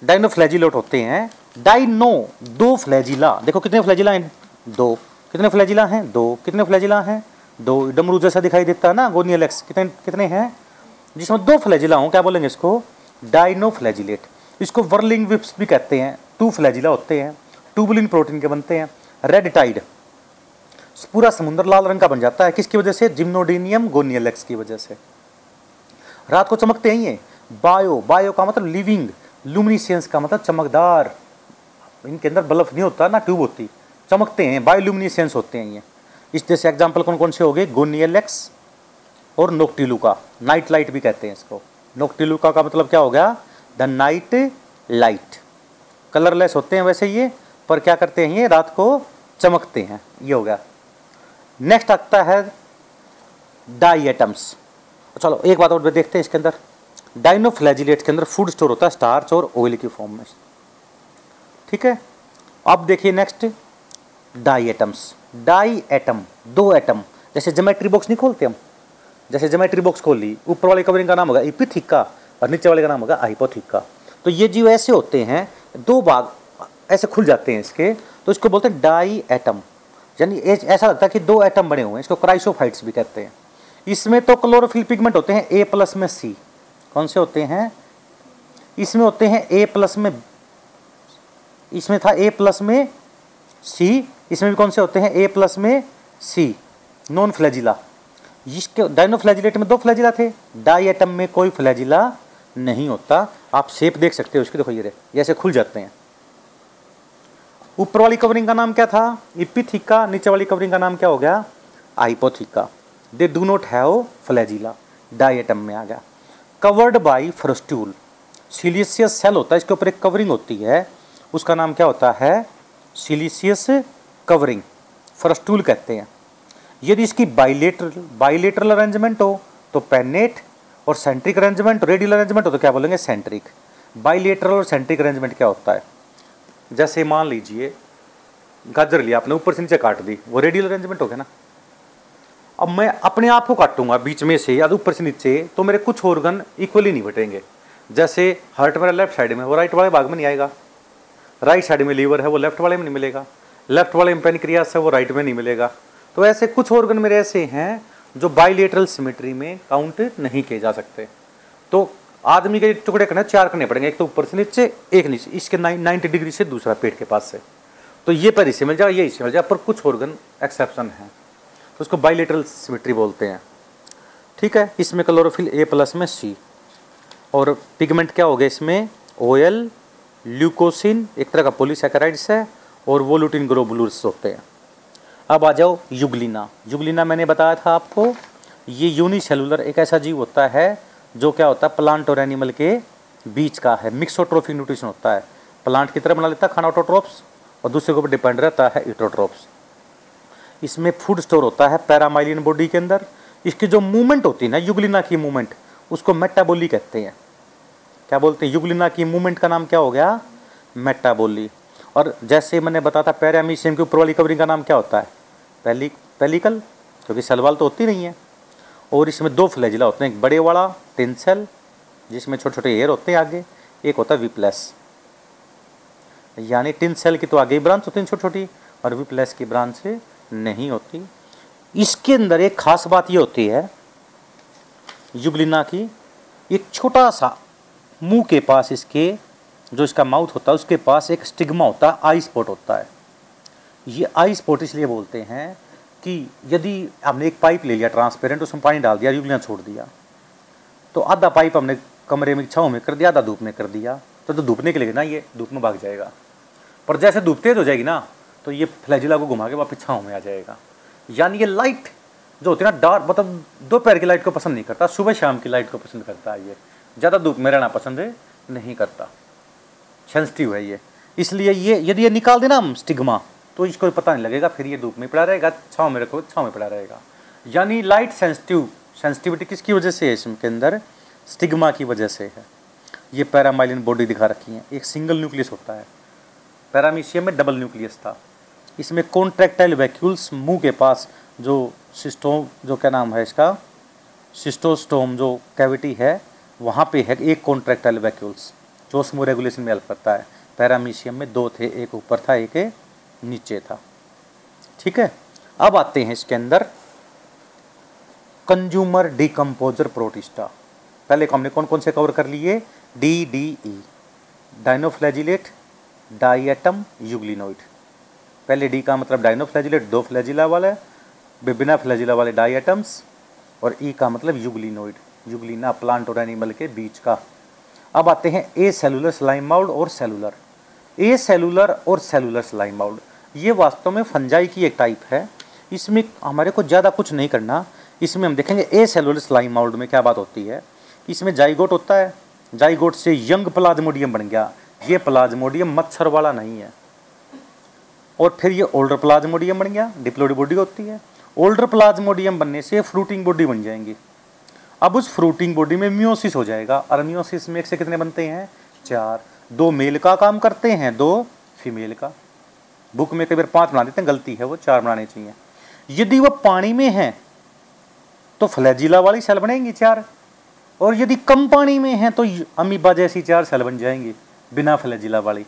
डाइनोफ्लैजिलोट होते हैं। डाइनो दो फ्लैजिला देखो कितने फ्लैजिला हैं? दो। कितने फ्लैजिला हैं? दो। कितने फ्लैजिला हैं? दो। डमरू जैसा दिखाई देता है ना गोनियलेक्स कितने कितने हैं? जिसमें दो फ्लैजिला हो, क्या बोलेंगे इसको? डाइनो फ्लैजिलेट इसको वर्लिंग विप्स भी कहते हैं। टू फ्लैजिला होते हैं। ट्यूबुलिन प्रोटीन के बनते हैं। रेड टाइड पूरा समुद्र लाल रंग का बन जाता है। किसकी वजह से? जिम्नोडीनियम गोनियलेक्स की वजह से। रात को चमकते हैं ये। बायो। बायो का मतलब लिविंग लुमिनिसेंस का मतलब चमकदार। इनके अंदर बल्ब नहीं होता ना, ट्यूब होती। चमकते हैं बायोल्यूमिनिसेंस होते हैं ये। इस जैसे एग्ज़ाम्पल कौन कौन से हो गए? गोनियलेक्स और नोक्टिलुका नाइट लाइट भी कहते हैं इसको। नोक्टिलुका का मतलब क्या हो गया? द नाइट लाइट कलरलेस होते हैं वैसे ये, पर क्या करते हैं ये? रात को चमकते हैं। ये हो गया। नेक्स्ट आता है डाई एटम्स चलो, एक बात और देखते हैं इसके अंदर। डाइनोफ्लैजिलेट के अंदर फ़ूड स्टोर होता है स्टार्च और ऑयल की फॉर्म में। ठीक है? अब देखिए next diatoms diatom दो एटम जैसे जोमेट्री बॉक्स नहीं खोलते हम। जैसे जोमेट्री बॉक्स खोल ली, ऊपर वाले कवरिंग का नाम होगा इपिथिका और नीचे वाले का नाम होगा हाइपोथिका तो ये जीव ऐसे होते हैं, दो भाग ऐसे खुल जाते हैं इसके तो इसको बोलते हैं डाई एटम यानी ऐसा लगता है कि दो एटम बने हुए हैं, इसको क्राइसोफाइट्स भी कहते हैं। इसमें तो क्लोरोफिल पिगमेंट होते हैं ए प्लस में सी कौन से होते हैं? इसमें होते हैं ए प्लस में, इसमें था ए प्लस में सी इसमें भी कौन से होते हैं? ए प्लस में सी नॉन फ्लैजिला इसके डाइनो फ्लैजिलेट में दो फ्लैजिला थे। डाई एटम में कोई फ्लैजिला नहीं होता। आप शेप देख सकते हो उसके देखो ये जैसे खुल जाते हैं। ऊपर वाली कवरिंग का नाम क्या था? इपिथिका नीचे वाली कवरिंग का नाम क्या हो गया? Hypotheca they do not have flagella diatom में आ गया। Covered by frustule siliceous cell होता है, इसके ऊपर एक कवरिंग होती है। उसका नाम क्या होता है? सिलिसियस कवरिंग फ्रस्ट्यूल कहते हैं। यदि इसकी बाइलेटरल बाइलेटरल अरेंजमेंट हो तो पेनेट और सेंट्रिक अरेंजमेंट रेडियल अरेंजमेंट हो तो क्या बोलेंगे? सेंट्रिक बाइलेटरल और सेंट्रिक अरेंजमेंट क्या होता है? जैसे मान लीजिए, गाजर लिया आपने, ऊपर से नीचे काट दी, वो रेडियल अरेंजमेंट हो गया ना। अब मैं अपने आप को काटूँगा बीच में से, या ऊपर से नीचे तो मेरे कुछ ऑर्गन इक्वली नहीं बटेंगे। जैसे हार्ट मेरा लेफ़्ट साइड में, वो राइट वाले भाग में नहीं आएगा। राइट साइड में लीवर है, वो लेफ़्ट वाले में नहीं मिलेगा। लेफ़्ट वाले में पेनक्रियास है, वो राइट में नहीं मिलेगा। तो ऐसे कुछ ऑर्गन मेरे ऐसे हैं, जो बाइलेटरल सिमेट्री में काउंट नहीं किए जा सकते। तो आदमी के टुकड़े करने, चार करने पड़ेंगे, एक तो ऊपर से नीचे, एक नीचे, इसके नाइन्टी डिग्री से दूसरा पेट के पास से। तो ये पर इसे मिल जाए, ये इसे मिल जाए, पर कुछ ऑर्गन एक्सेप्शन है। तो उसको बाइलेटरल सिमेट्री बोलते हैं। ठीक है, इसमें क्लोरोफिल ए प्लस में सी और पिगमेंट क्या हो गया इसमें? ओयल ल्यूकोसिन, एक तरह का पोलीसैकेराइड्स है और वोलूटिन ग्लोबुलस होते हैं। अब आ जाओ युगलिना। युगलिना मैंने बताया था आपको, ये यूनिसेलुलर एक ऐसा जीव होता है, जो क्या होता है प्लांट और एनिमल के बीच का है। मिक्सोट्रोफिक न्यूट्रिशन होता है। प्लांट की तरह बना लेता है खाना ऑटोट्रोप्स और दूसरे के ऊपर डिपेंड रहता है इटोट्रोप्स इसमें फ़ूड स्टोर होता है पैरामाइलिन बॉडी के अंदर। इसकी जो मूवमेंट होती है ना, युगलिना की मूवमेंट उसको मेटाबोली कहते हैं। क्या बोलते हैं, युगलिना की मूवमेंट का नाम क्या हो गया? मेटाबोली और जैसे मैंने बताया था पैरामीशियम की ऊपर वाली कवरिंग का नाम क्या होता है? पहली पेलिकल क्योंकि सलवाल तो होती नहीं है। और इसमें दो फ्लैजिला होते हैं, एक बड़े वाला टेंसेल जिसमें छोटे छोटे एयर होते हैं आगे, एक होता है वी प्लस यानी टिन सेल की तो आगे ब्रांच होती है छोटी छोटी और वी प्लस की ब्रांच नहीं होती। इसके अंदर एक खास बात ये होती है, युगलिना की, एक छोटा सा मुँह के पास इसके, जो इसका माउथ होता है, उसके पास एक स्टिग्मा होता है आई स्पॉट होता है। ये आई स्पॉट इसलिए बोलते हैं कि यदि हमने एक पाइप ले लिया ट्रांसपेरेंट उसमें पानी डाल दिया युगलिना छोड़ दिया तो आधा पाइप हमने कमरे में, छाँव में कर दिया, आधा धूप में कर दिया तो जो के लिए ना ये धूप में भाग जाएगा। पर जैसे धूप तेज हो जाएगी ना तो ये फ्लैजिला को घुमा के वापस छाँव में आ जाएगा। यानी ये लाइट जो होती है ना डार्क मतलब दोपहर की लाइट को पसंद नहीं करता, सुबह शाम की लाइट को पसंद करता है ये। ज़्यादा धूप में रहना पसंद नहीं करता। सेंसिटिव है ये। इसलिए ये, यदि ये निकाल देना हम स्टिग्मा तो इसको पता नहीं लगेगा, फिर ये धूप में पड़ा रहेगा, छाँव में रखो, छाँव में पड़ा रहेगा। यानी लाइट सेंसिटिव सेंसिटिविटी किसकी वजह से है इसके अंदर? स्टिग्मा की वजह से है। ये पैरामाइलिन बॉडी दिखा रखी है। एक सिंगल न्यूक्लियस होता है। पैरामीशियम में डबल न्यूक्लियस था। इसमें कॉन्ट्रैक्टाइल वैक्यूल्स मुँह के पास जो सिस्टोम जो क्या नाम है इसका? सिस्टोस्टोम जो कैविटी है वहाँ पे है एक कॉन्ट्रैक्टाइल वैक्यूल्स जो स्मो रेगुलेशन में हेल्प करता है। पैरामीशियम में दो थे, एक ऊपर था, एक नीचे था। ठीक है? अब आते हैं इसके अंदर। कंज्यूमर डिकम्पोजर प्रोटिस्टा पहले हमने कौन कौन से कवर कर लिए? डी डी ई डाइनोफ्लैजिलेट डाइएटम युगलिनोइड पहले डी का मतलब डाइनोफ्लैजिलेट दो फ्लैजिला वाले बिना फ्लैजिला वाले डाइएटम्स और ई का मतलब युगलिनोइड युगलिना प्लांट और एनिमल के बीच का। अब आते हैं ए सेलुलर स्लाइम माउल्ड और सेलुलर। ए सेलुलर और सेलुलर स्लाइम माउल्ड, ये वास्तव में फंजाई की एक टाइप है। इसमें हमारे को ज़्यादा कुछ नहीं करना। इसमें हम देखेंगे ए सेलुलर स्लाइम माउल्ड में क्या बात होती है। इसमें जाइगोट होता है। जाइगोट से यंग प्लाज्मोडियम बन गया। ये प्लाज्मोडियम मच्छर वाला नहीं है। और फिर ये ओल्डर प्लाज्मोडियम बन गया। डिप्लोडी बॉडी होती है। ओल्डर प्लाज्मोडियम बनने से फ्रूटिंग बॉडी बन जाएँगी। अब उस फ्रूटिंग बॉडी में म्योसिस हो जाएगा। और म्योसिस में एक से कितने बनते हैं? चार। दो मेल का काम करते हैं, दो फीमेल का। बुक में कई बार पाँच बना देते हैं, गलती है वो, चार बनाने चाहिए। यदि वह पानी में है तो फ्लैजिला वाली सेल बनेंगी चार। और यदि कम पानी में है तो अमीबा जैसी चार सेल बन जाएँगी, बिना फ्लैजिला वाली।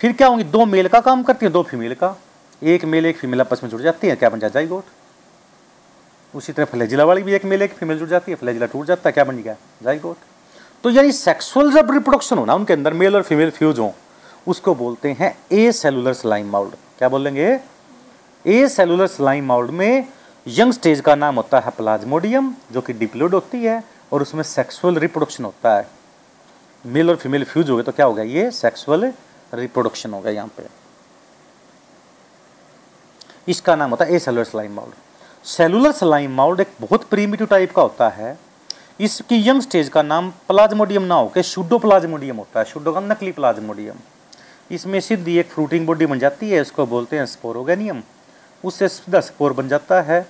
फिर क्या होंगी? दो मेल का काम करती है, दो फीमेल का। एक मेल एक फीमेल आपस में जुड़ जाती है, क्या बन है गोट उसी तरह फ्लैजिला वाली भी एक मेल एक फीमेल जुड़ जाती है, फ्लैजिला टूट जाता है, क्या बन गया? जाइगोट तो यानी सेक्सुअल जब रिप्रोडक्शन हो ना, उनके अंदर मेल और फीमेल फ्यूज हो, उसको बोलते हैं ए सेलुलर स्लाइम माउल्ड क्या बोलेंगे? ए सेलुलर स्लाइम माउल्ड में यंग स्टेज का नाम होता है प्लाज्मोडियम जो कि डिप्लोड होती है, और उसमें सेक्सुअल रिप्रोडक्शन होता है। मेल और फीमेल फ्यूज हो गए तो क्या हो गया? ये सेक्सुअल रिप्रोडक्शन हो गया यहाँ पे। इसका नाम होता है acellular slime mould cellular slime mould एक बहुत प्रीमिटिव टाइप का होता है। इसकी यंग स्टेज का नाम प्लाज्मोडियम ना होकर शुडो प्लाज्मोडियम होता है शुडो का नकली प्लाज्मोडियम। इसमें सीधी एक फ्रूटिंग बॉडी बन जाती है, इसको बोलते हैं स्पोरोगेनियम। उससे सीधा स्पोर बन जाता है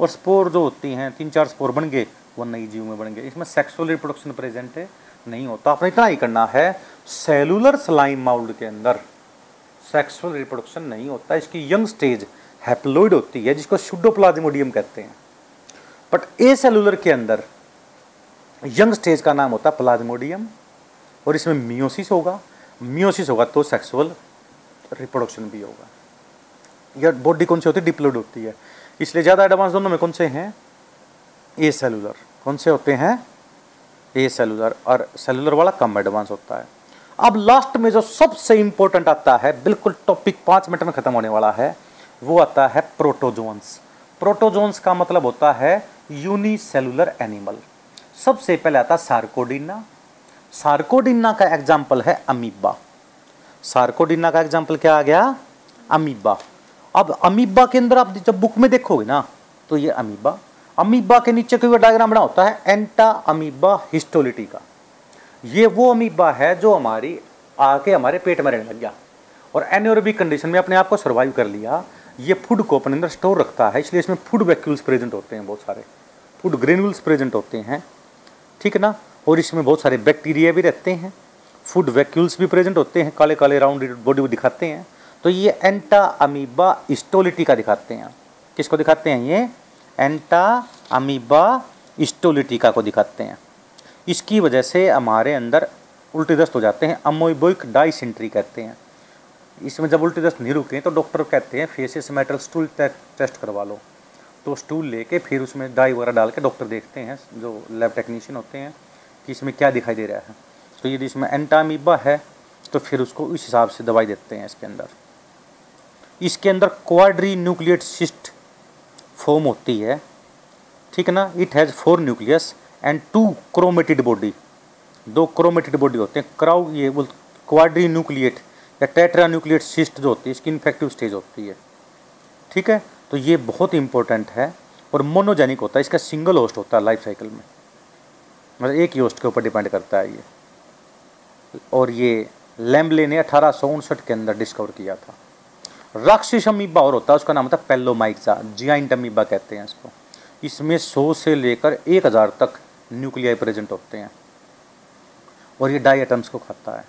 और स्पोर जो होती हैं तीन चार स्पोर बन गए, वो नई जीव में बन गए। इसमें सेक्सुअल रिप्रोडक्शन प्रेजेंट है, नहीं होता। आपने इतना ही करना है सेलुलर स्लाइम माउल्ड के अंदर। सेक्सुअल रिप्रोडक्शन नहीं होता। इसकी यंग स्टेज हैप्लोइड होती है, जिसको शुडोप्लाज्मोडियम कहते हैं। बट ए सेलुलर के अंदर यंग स्टेज का नाम होता है प्लाज्मोडियम और इसमें मियोसिस होगा। मियोसिस होगा तो सेक्सुअल रिप्रोडक्शन भी होगा। या बॉडी कौन सी होती है? डिप्लोड होती है। इसलिए ज़्यादा एडवांस दोनों में कौन से हैं? ए सेलुलर कौन से होते हैं? ए सेलुलर और सेलुलर वाला कम एडवांस होता है। अब लास्ट में जो सबसे इंपॉर्टेंट आता है, बिल्कुल टॉपिक पाँच मिनट में खत्म होने वाला है वो आता है प्रोटोजोन्स। प्रोटोजोन्स का मतलब होता है यूनिसेलुलर एनिमल सबसे पहले आता सार्कोडिना सार्कोडिना का एग्ज़ाम्पल है अमीबा सार्कोडिना का एग्ज़ाम्पल क्या आ गया? अमीबा अब अमीबा के अंदर आप जब बुक में देखोगे ना तो ये अमीबा अमीबा के नीचे कोई डायग्राम बना होता है एंटा अमीबा हिस्टोलिटी का। ये वो अमीबा है जो हमारी, आके हमारे पेट में रहने लग गया। और एनोरबिक कंडीशन में अपने आप को सर्वाइव कर लिया। ये फ़ूड को अपने अंदर स्टोर रखता है, इसलिए इसमें फ़ूड वैक्यूल्स प्रेजेंट होते हैं बहुत सारे। फ़ूड ग्रेन्यूल्स प्रेजेंट होते हैं, ठीक है ना? और इसमें बहुत सारे बैक्टीरिया भी रहते हैं। फ़ूड वैक्यूल्स भी प्रेजेंट होते हैं काले काले राउंड बॉडी दिखाते हैं। तो ये एंटा अमीबा स्टोलिटी का दिखाते हैं। किसको दिखाते हैं ये? एंटा अमीबा स्टोलिटिका को दिखाते हैं। इसकी वजह से हमारे अंदर उल्टे दस्त हो जाते हैं अमोइबोइक डाइसेंट्री कहते हैं। इसमें जब उल्टी दस्त नहीं रुके तो डॉक्टर कहते हैं फेसिस मेटल स्टूल टेस्ट करवा लो। तो स्टूल लेके फिर उसमें डाई वगैरह डाल के डॉक्टर देखते हैं, जो लैब टेक्नीशियन होते हैं, कि इसमें क्या दिखाई दे रहा है। तो यदि इसमें एंटामीबा है तो फिर उसको उस हिसाब से दवाई देते हैं इसके अंदर। इसके अंदर क्वाड्री न्यूक्लियट सिस्ट फॉर्म होती है। ठीक है ना? It has four nucleus and two chromatoid body दो क्रोमेटेड बॉडी होते हैं। क्राउ ये बोल क्वाड्री न्यूक्लिएट या टेट्रा न्यूक्लिएट सिस्ट जो होती है, इसकी इन्फेक्टिव स्टेज होती है। ठीक है? तो ये बहुत इंपॉर्टेंट है और मोनोजेनिक होता है। इसका सिंगल होस्ट होता है लाइफ साइकिल में। मतलब एक ही होस्ट के ऊपर डिपेंड करता है ये। और ये लैम्बले ने अठारह सौ उनसठ के अंदर डिस्कवर किया था। राक्षस अमीबा और होता है, उसका नाम होता है पेलोमाइक्सा जियाइंट अमीबा कहते हैं इसको। इसमें सौ से लेकर एक हज़ार तक न्यूक्लियाई प्रेजेंट होते हैं। और ये डाई आइटम्स को खाता है।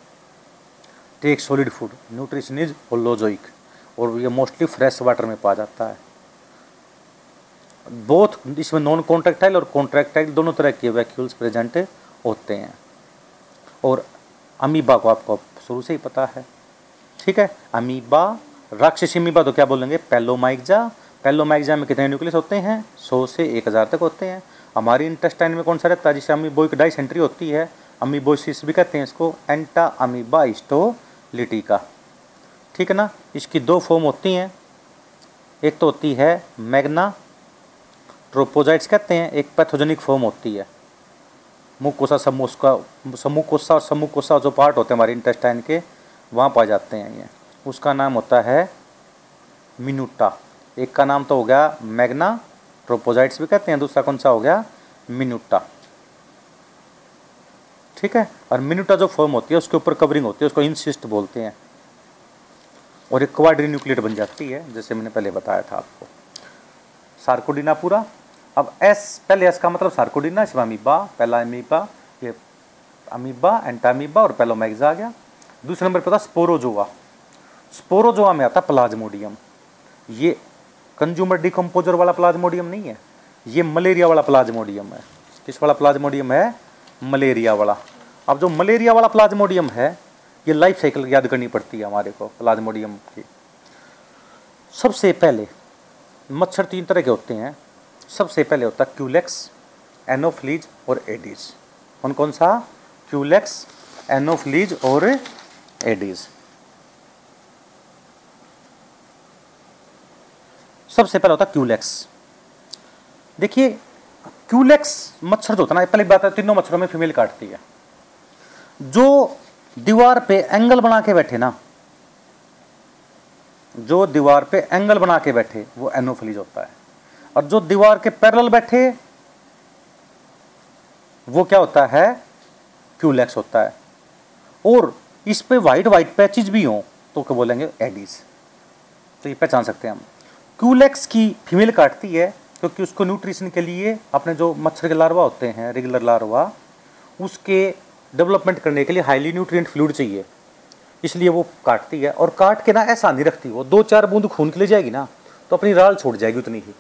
Take solid food nutrition is holozoic और ये मोस्टली फ्रेश वाटर में पाया जाता है। बोथ इसमें नॉन कॉन्ट्रैक्टाइल और कॉन्ट्रैक्टाइल दोनों तरह के वैक्यूल्स प्रेजेंट होते हैं। और अमीबा को आपको शुरू से ही पता है। ठीक है? अमीबा राक्षसी अमीबा तो क्या बोलेंगे? पेलोमाइक्जा पेलोमाइक्जा में कितने न्यूक्लियस होते हैं? सौ से एक हज़ार तक होते हैं। हमारी इंटेस्टाइन में कौन सा रहता है? जिससे अमीबोइक डाइसेंट्री होती है। अमीबोसिस भी कहते हैं इसको। एंटा अमीबा स्टोलिटी का। ठीक है ना? इसकी दो फॉर्म होती हैं। एक तो होती है मैग्ना, ट्रोपोजाइट्स कहते हैं। एक पैथोजेनिक फॉर्म होती है। मुकोसा, समूसका, समूकोसा और समूह कोसा जो पार्ट होते हैं हमारे इंटेस्टाइन के, वहाँ पाए जाते हैं ये। उसका नाम होता है मिनूटा। एक का नाम तो हो गया मैग्ना, ट्रोपोजाइट्स भी कहते हैं, दूसरा कौन सा हो गया मिनूटा। ठीक है? और मिनूटा जो फॉर्म होती है, उसके ऊपर कवरिंग होती है, उसको इंसिस्ट बोलते हैं। और एक क्वाड्री न्यूक्लियर बन जाती है, जैसे मैंने पहले बताया था आपको। सार्कोडिना पूरा। अब एस पहले एस का मतलब सार्कोडिना इसमें अमीबा पहला अमीबा ये अमीबा एंटामीबा और पेलोमैग्जा आ गया। दूसरे नंबर पर था स्पोरोजोआ स्पोरोजोआ में आता प्लाज्मोडियम ये कंज्यूमर डिकम्पोजर वाला प्लाज्मोडियम नहीं है, ये मलेरिया वाला प्लाज्मोडियम है। किस वाला प्लाज्मोडियम है? मलेरिया वाला। अब जो मलेरिया वाला प्लाज्मोडियम है, ये लाइफ साइकिल याद करनी पड़ती है हमारे को, प्लाज्मोडियम की। सबसे पहले, मच्छर तीन तरह के होते हैं। सबसे पहले होता है क्यूलेक्स एनोफ्लीज और एडीज कौन कौन सा क्यूलेक्स एनोफ्लीज और एडीज सबसे पहले होता क्यूलेक्स देखिए क्यूलेक्स मच्छर जो होता है ना पहले बात है, तीनों मच्छरों में फीमेल काटती है। जो दीवार पे एंगल बना के बैठे ना, जो दीवार पे एंगल बना के बैठे, वो एनोफिलीज होता है। और जो दीवार के पैरल बैठे, वो क्या होता है? क्यूलेक्स होता है। और इस पे वाइट वाइट पैचेज भी हों तो क्या बोलेंगे? एडीज तो ये पहचान सकते हैं हम। क्यूलेक्स की फीमेल काटती है, क्योंकि उसको न्यूट्रिशन के लिए अपने जो मच्छर के लार्वा होते हैं रेगुलर लार्वा, उसके डेवलपमेंट करने के लिए हाईली न्यूट्रिएंट फ्लूड चाहिए। इसलिए वो काटती है और काट के ना ऐसा नहीं रखती, वो दो चार बूंद खून के ले जाएगी ना तो अपनी राल छोड़ जाएगी उतनी ही।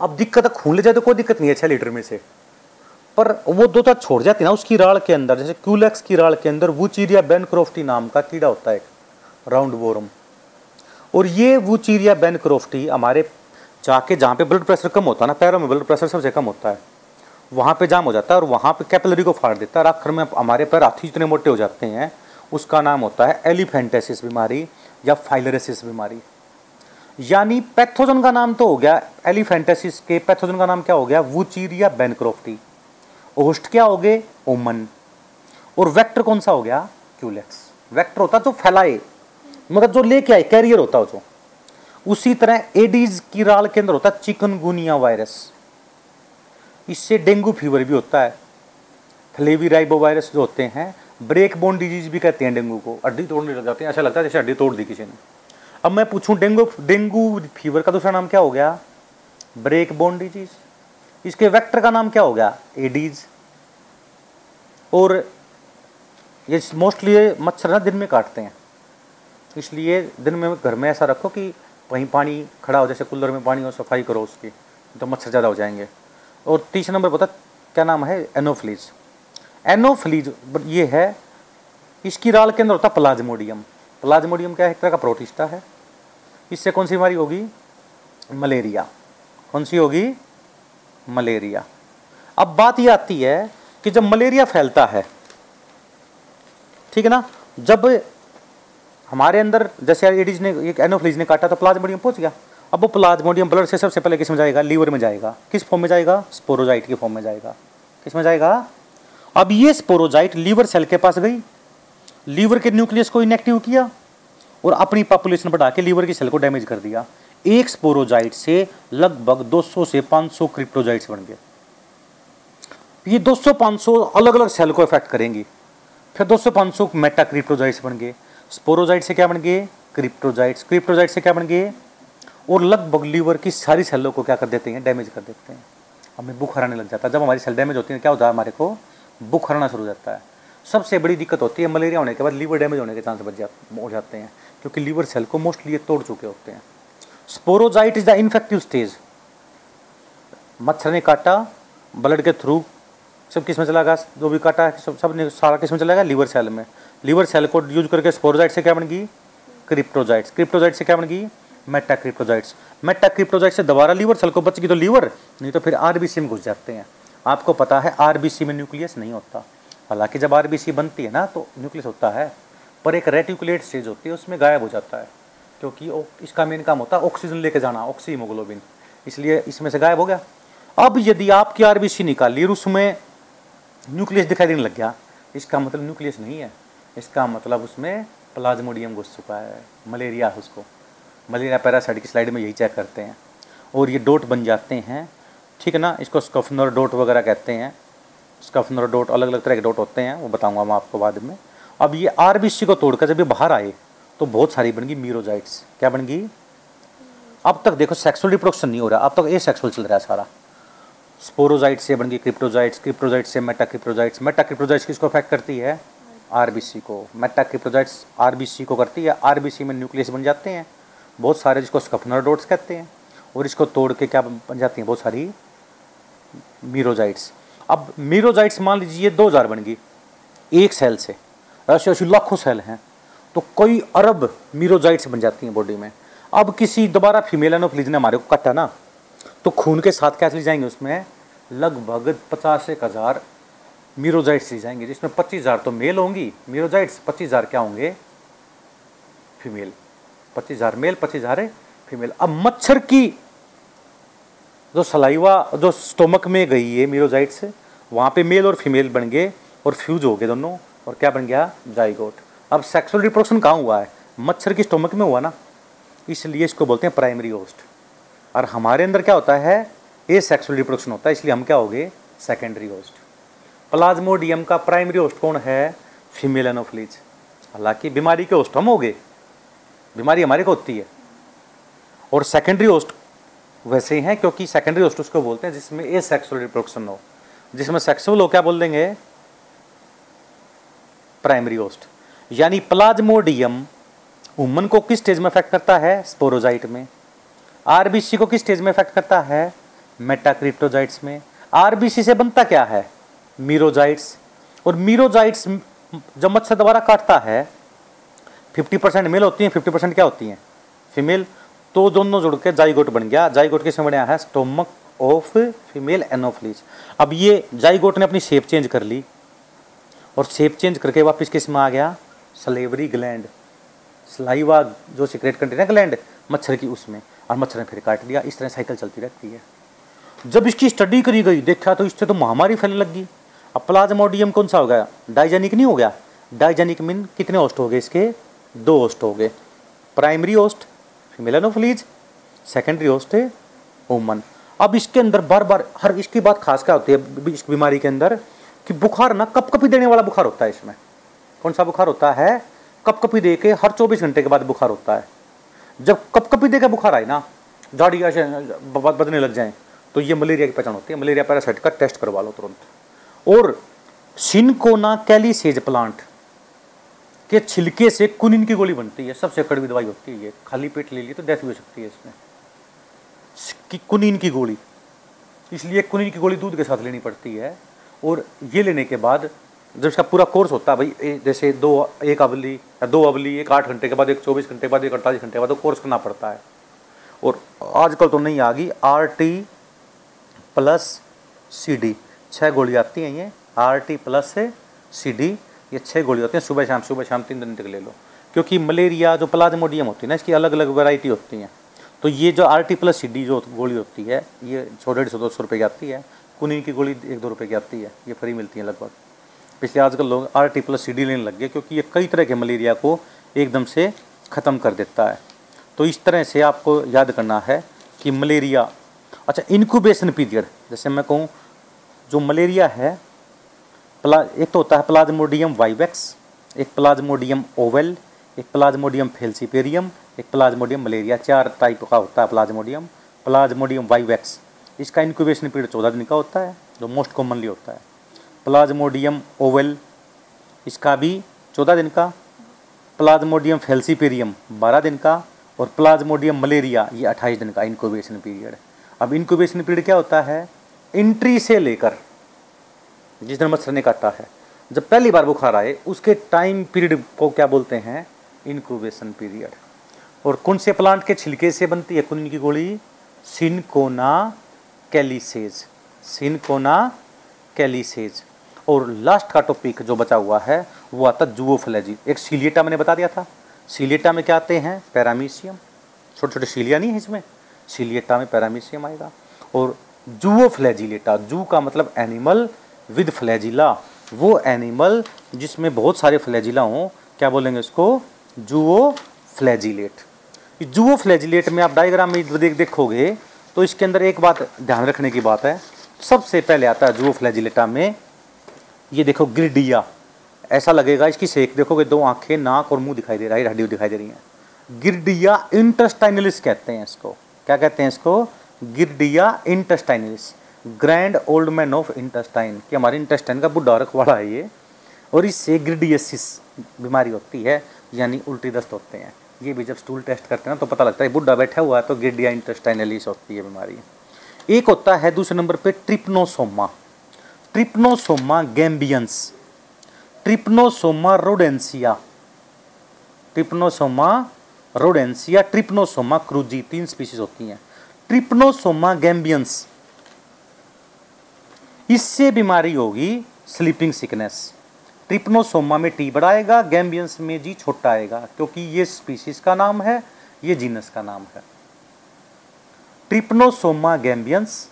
अब दिक्कत है, खून ले जाए तो कोई दिक्कत नहीं है छः लीटर में से। पर वो दो चार छोड़ जाती ना उसकी राल के अंदर, जैसे क्यूलेक्स की राल के अंदर वूचीरिया बेनक्रोफ्टी नाम का कीड़ा होता है एक राउंड बोरम और ये वो चीरिया बैन हमारे जाके जहाँ पे ब्लड प्रेशर कम होता है ना, पैरों में ब्लड प्रेशर सबसे कम होता है। वहाँ पे जाम हो जाता है और वहाँ पे कैपिलरी को फाड़ देता है और आखिर में हमारे पैर हाथी जितने मोटे हो जाते हैं, उसका नाम होता है एलिफेंटेसिस बीमारी या फाइलरेसिस बीमारी। यानी पैथोजन का नाम तो हो गया, एलिफेंटेसिस के पैथोजन का नाम क्या हो गया? वूचीरिया बेनक्रोफ्टी। ओस्ट क्या हो गए? ओमन। और वेक्टर कौन सा हो गया? क्यूलेक्स। वेक्टर होता जो फैलाए मतलब जो लेके आए, कैरियर होता है जो। उसी तरह एडीज की राल के अंदर होता चिकनगुनिया वायरस। इससे डेंगू फीवर भी होता है। फ्लेवी राइबो वायरस जो होते हैं, ब्रेक बोन डिज़ीज़ भी कहते हैं डेंगू को। हड्डी तोड़ने लग जाते हैं। ऐसा लगता है जैसे हड्डी तोड़ दी किसी ने। अब मैं पूछूँ, डेंगू डेंगू फीवर का दूसरा नाम क्या हो गया? Break bone disease. इसके वेक्टर का नाम क्या हो गया? एडीज। और ये मोस्टली मच्छर ना दिन में काटते हैं। इसलिए दिन में घर में ऐसा रखो कि वहीं पानी खड़ा हो, जैसे कूलर में पानी हो, सफ़ाई करो उसकी तो मच्छर ज़्यादा हो जाएँगे। और तीसरा नंबर पता क्या नाम है? एनोफ्लीज। एनोफ्लीज ये है, इसकी राल के अंदर होता प्लाज्मोडियम। प्लाज्मोडियम क्या है? एक तरह का प्रोटिस्टा है। इससे कौन सी बीमारी होगी? मलेरिया। कौन सी होगी? मलेरिया। अब बात यह आती है कि जब मलेरिया फैलता है, ठीक है ना? जब हमारे अंदर, जैसे एडिज ने, एक एनोफ्लीज ने काटा तो प्लाज्मोडियम पहुँच गया। अब वो प्लाज्मोडियम ब्लड से सबसे पहले किसमें जाएगा? लीवर में जाएगा। किस फॉर्म में जाएगा? स्पोरोजाइट के फॉर्म में जाएगा। किसमें जाएगा? अब ये स्पोरोजाइट लीवर सेल के पास गई। लीवर के न्यूक्लियस को इनएक्टिव किया और अपनी पॉपुलेशन बढ़ा के लीवर की सेल को डैमेज कर दिया। एक स्पोरोजाइट से लगभग 200 से 500 क्रिप्टोजाइट्स बन गए। ये 200-500 अलग अलग सेल को इफ़ेक्ट करेंगी। फिर 200-500 मेटा क्रिप्टोजाइट्स बन गए। स्पोरोजाइट से क्या बन गए? क्रिप्टोजाइट्स क्रिप्टोजाइट से क्या बन गए? और लगभग लीवर की सारी सेलों को क्या कर देते हैं, डैमेज कर देते हैं। हमें बुखार आने लग जाता है। जब हमारी सेल डैमेज होती है, क्या होता है हमारे को? बुखार आना शुरू हो जाता है। सबसे बड़ी दिक्कत होती है, मलेरिया होने के बाद लीवर डैमेज होने के चांस बच जा हो जाते हैं, क्योंकि लीवर सेल को मोस्टली ये तोड़ चुके होते हैं। Sporozoite is the infective stage. मच्छर ने काटा, ब्लड के थ्रू सब किसमें चला गया? जो भी काटा सब सबने, सारा किसमें चला गया? लीवर सेल में। लीवर सेल को यूज़ करके स्पोरोजाइट से क्या बन गई? क्रिप्टोजाइट्स। क्रिप्टोजाइट से क्या बन गई? मेटा क्रिप्टोजाइट्स मेटा क्रिप्टोजाइट से दोबारा लीवर सेल को बच गई तो लीवर, नहीं तो फिर आरबीसी में घुस जाते हैं। आपको पता है आरबीसी में न्यूक्लियस नहीं होता। हालाँकि जब आरबीसी बनती है ना तो न्यूक्लियस होता है, पर एक रेटिकुलेट स्टेज होती है, उसमें गायब हो जाता है, क्योंकि इसका मेन काम होता है ऑक्सीजन लेके जाना ऑक्सीमोग्लोबिन इसलिए इसमें से गायब हो गया। अब यदि आपकी आरबीसी निकाली और उसमें न्यूक्लियस दिखाई देने लग गया, इसका मतलब न्यूक्लियस नहीं है। इसका मतलब उसमें प्लाज्मोडियम घुस चुका है मलेरिया है उसको। मलेरिया पैरासाइट की स्लाइड में यही चेक करते हैं। और ये डोट बन जाते हैं। ठीक है ना? इसको स्कफनर डोट वगैरह कहते हैं। स्कफनर डोट अलग अलग तरह के डोट होते हैं, वो बताऊँगा मैं आपको बाद में। अब ये आरबीसी को तोड़कर जब ये बाहर आए तो बहुत सारी बन गई मीरोजाइट्स। क्या बन गई? अब तक देखो सेक्सुअल रिप्रोडक्शन नहीं हो रहा। अब तक ए सेक्सुअल चल रहा है सारा। स्पोरोजाइट से बन गई क्रिप्टोजाइट्स क्रिप्टोजाइट से मेटा क्रिप्टोजाइट्स मेटा क्रिप्टोजाइट्स किसको अफेक्ट करती है? आरबीसी को। मेटा क्रिप्टोजाइट्स आरबीसी को करती है। आरबीसी में न्यूक्लियस बन जाते हैं। बहुत सारे जिसको स्कफनर डोट्स कहते हैं, और इसको तोड़ के क्या बन जाती हैं? बहुत सारी मीरोजाइट्स अब मीरोजाइट्स मान लीजिए दो हज़ार बन गई। एक सेल से ऐसे ऐसी लाखों सेल हैं तो कई अरब मीरोजाइट्स बन जाती हैं बॉडी में। अब किसी दोबारा फीमेल एनोफ्लिज ने हमारे को कटा ना तो खून के साथ क्या चली जाएँगे उसमें? लगभग पचास एक हज़ार मीरोजाइट्स ली जाएँगे, जिसमें पच्चीस हज़ार तो मेल होंगी। मीरोजाइट्स पच्चीस हज़ार क्या होंगे? फीमेल पच्चीस हज़ार मेल पच्चीस हज़ार है फीमेल अब मच्छर की जो सलाइवा, जो स्टोमक में गई है मीरोजाइट्स वहाँ पे मेल और फीमेल बन गए और फ्यूज हो गए दोनों। और क्या बन गया? जाइगोट अब सेक्सुअल रिप्रोडक्शन कहाँ हुआ है? मच्छर की स्टोमक में हुआ ना। इसलिए इसको बोलते हैं प्राइमरी होस्ट और हमारे अंदर क्या होता है? ए सेक्सुअल रिप्रोडक्शन होता है, इसलिए हम क्या हो गए? सेकेंडरी होस्ट प्लाज्मोडियम का प्राइमरी होस्ट कौन है? फीमेल एनोफ्लीज हालाँकि बीमारी के होस्ट हम हो गए। बीमारी हमारे को होती है। और सेकेंडरी होस्ट वैसे ही हैं, क्योंकि सेकेंडरी होस्ट उसको बोलते हैं जिसमें ए सेक्सुअल रिप्रोडक्शन हो। जिसमें सेक्सुअल हो क्या बोल देंगे? प्राइमरी होस्ट यानी प्लाज्मोडियम वुमन को किस स्टेज में अफेक्ट करता है? स्पोरोजाइट में। आरबीसी को किस स्टेज में इफ़ेक्ट करता है? मेटाक्रिप्टोजाइट्स में। आरबीसी से बनता क्या है? मीरोजाइट्स और मीरोजाइट्स जब मच्छर दोबारा काटता है 50 परसेंट मेल होती हैं 50 परसेंट क्या होती हैं? फीमेल तो दोनों जुड़ के जाइगोट बन गया। जाइगोट किसमें बनया है स्टोमक ऑफ़ फीमेल एनोफ्लीज अब ये जाइगोट ने अपनी शेप चेंज कर ली। और शेप चेंज करके वापस किसमें आ गया? सलेवरी ग्लैंड सलाइवा जो सिक्रेट कंटेनर ग्लैंड मच्छर की उसमें। और मच्छर ने फिर काट लिया। इस तरह साइकिल चलती रहती है। जब इसकी स्टडी करी गई, देखा तो इससे तो महामारी फैलने लगी अब प्लाज्मोडियम कौन सा हो गया? डाइजेनिक नहीं हो गया? डाइजेनिक मीन कितने होस्ट हो गए इसके? दो होस्ट हो गए। Primary host female anopheles secondary host है वुमन अब इसके अंदर बार बार हर इसकी बात खास क्या होती है इस बीमारी के अंदर, कि बुखार ना कप कपी देने वाला बुखार होता है इसमें। कौन सा बुखार होता है? कप कपी दे के हर 24 घंटे के बाद बुखार होता है। जब कप कपी दे के बुखार आए ना दाढ़ी ऐसे बदने लग जाए तो ये मलेरिया की पहचान होती है। मलेरिया पैरासाइट का टेस्ट करवा लो तुरंत। और सिनकोना कैलीसेज प्लांट के छिलके से कुनिन की गोली बनती है, सबसे कड़वी दवाई होती है ये। खाली पेट ले लिए तो डेथ भी हो सकती है इसमें। कुनिन की गोली। इसलिए कुनिन की गोली दूध के साथ लेनी पड़ती है। और ये लेने के बाद जब इसका पूरा कोर्स होता है, भाई जैसे दो, एक अवली, या दो अवली, एक आठ घंटे के बाद, एक चौबीस घंटे के बाद, एक अड़तालीस घंटे के बाद कोर्स करना पड़ता है। और आजकल तो नहीं आ गई। R T plus C D छः गोली आती हैं ये। R T plus C D ये छः गोली होती हैं, सुबह शाम सुबह शाम तीन दिन तक ले लो। क्योंकि मलेरिया जो प्लाज्मोडियम होती है ना, इसकी अलग अलग वैरायटी होती हैं। तो ये जो R T plus C D जो गोली होती है, ये सौ, डेढ़ सौ, दो सौ रुपये की आती है। कुनी की गोली एक, दो रुपये की आती है, ये फ्री मिलती है लगभग। पिछले आजकल लोग R T plus C D लेने लग गए, क्योंकि ये कई तरह के मलेरिया को एकदम से ख़त्म कर देता है। तो इस तरह से आपको याद करना है कि मलेरिया अच्छा इनक्यूबेशन पीरियड जैसे मैं कहूँ, जो मलेरिया है प्ला एक तो होता है प्लाज्मोडियम वाइवेक्स, एक प्लाज्मोडियम ओवेल, एक प्लाज्मोडियम फेल्सिपेरियम, एक प्लाज्मोडियम मलेरिया, चार टाइप का होता है प्लाज्मोडियम। प्लाज्मोडियम वाइवेक्स, इसका इंक्यूबेशन पीरियड चौदह दिन का होता है, जो मोस्ट कॉमनली होता है। प्लाज्मोडियम ओवेल, इसका भी चौदह दिन का। प्लाज्मोडियम फेल्सीपेरियम बारह दिन का, और प्लाज्मोडियम मलेरिया ये अट्ठाईस दिन का इंक्यूबेशन पीरियड। अब इंक्यूबेशन पीरियड क्या होता है? एंट्री से लेकर जिस दिन मच्छर ने काटा है, जब पहली बार बुखार आए, उसके टाइम पीरियड को क्या बोलते हैं? इंक्यूबेशन पीरियड और कौन से प्लांट के छिलके से बनती है कुन की गोली? सिनकोना कैलिसेज सिनकोना कैलिसेज और लास्ट का टॉपिक जो बचा हुआ है, वो आता जुओफ्लेजी एक सीलिएटा मैंने बता दिया था। सीलिएटा में क्या आते हैं? पैरामीशियम छोटे छोटे सीलिया नहीं है इसमें। सीलिएटा में पैरामीशियम आएगा। और जुओ फ्लैजिलेटा जू का मतलब एनिमल विद फ्लैजिला। वो एनिमल जिसमें बहुत सारे फ्लैजिला हों, क्या बोलेंगे उसको? जुओ फ्लैजिलेट। जुओ फ्लैजिलेट में आप डायग्राम में देख, देखोगे तो इसके अंदर एक बात ध्यान रखने की बात है। सबसे पहले आता है जुओ फ्लैजिलेटा में, ये देखो गिरडिया। ऐसा लगेगा इसकी सेक, देखोगे दो आँखें, नाक और मुँह दिखाई दे रहा है, हड्डी दिखाई दे रही है। गिरडिया इंटस्टाइनलिस कहते हैं इसको। क्या कहते हैं इसको? Giardia intestinalis grand old man of intestine कि हमारे इंटेस्टाइन का बुढ़ा रखवाड़ा है ये, और इससे ग्रिडियसिस बीमारी होती है, यानी उल्टी दस्त होते हैं। ये भी जब स्टूल टेस्ट करते हैं ना तो पता लगता है बुढ़ा बैठा हुआ है तो ग्रिडिया इंटेस्टाइनलिस होती है बीमारी। एक होता है दूसरे नंबर पे Trypanosoma Trypanosoma gambiense Trypanosoma rhodesiense Trypanosoma rhodesiense Trypanosoma cruzi तीन स्पीशीज होती हैं। ट्रिप्नोसोमा गैम्बियंस इससे बीमारी होगी स्लीपिंग सिकनेस ट्रिप्नोसोमा में टी बड़ा आएगा गैम्बियंस में जी छोटा आएगा क्योंकि ये स्पीसीज का नाम है, ये जीनस का नाम है। ट्रिप्नोसोमा गैम्बियंस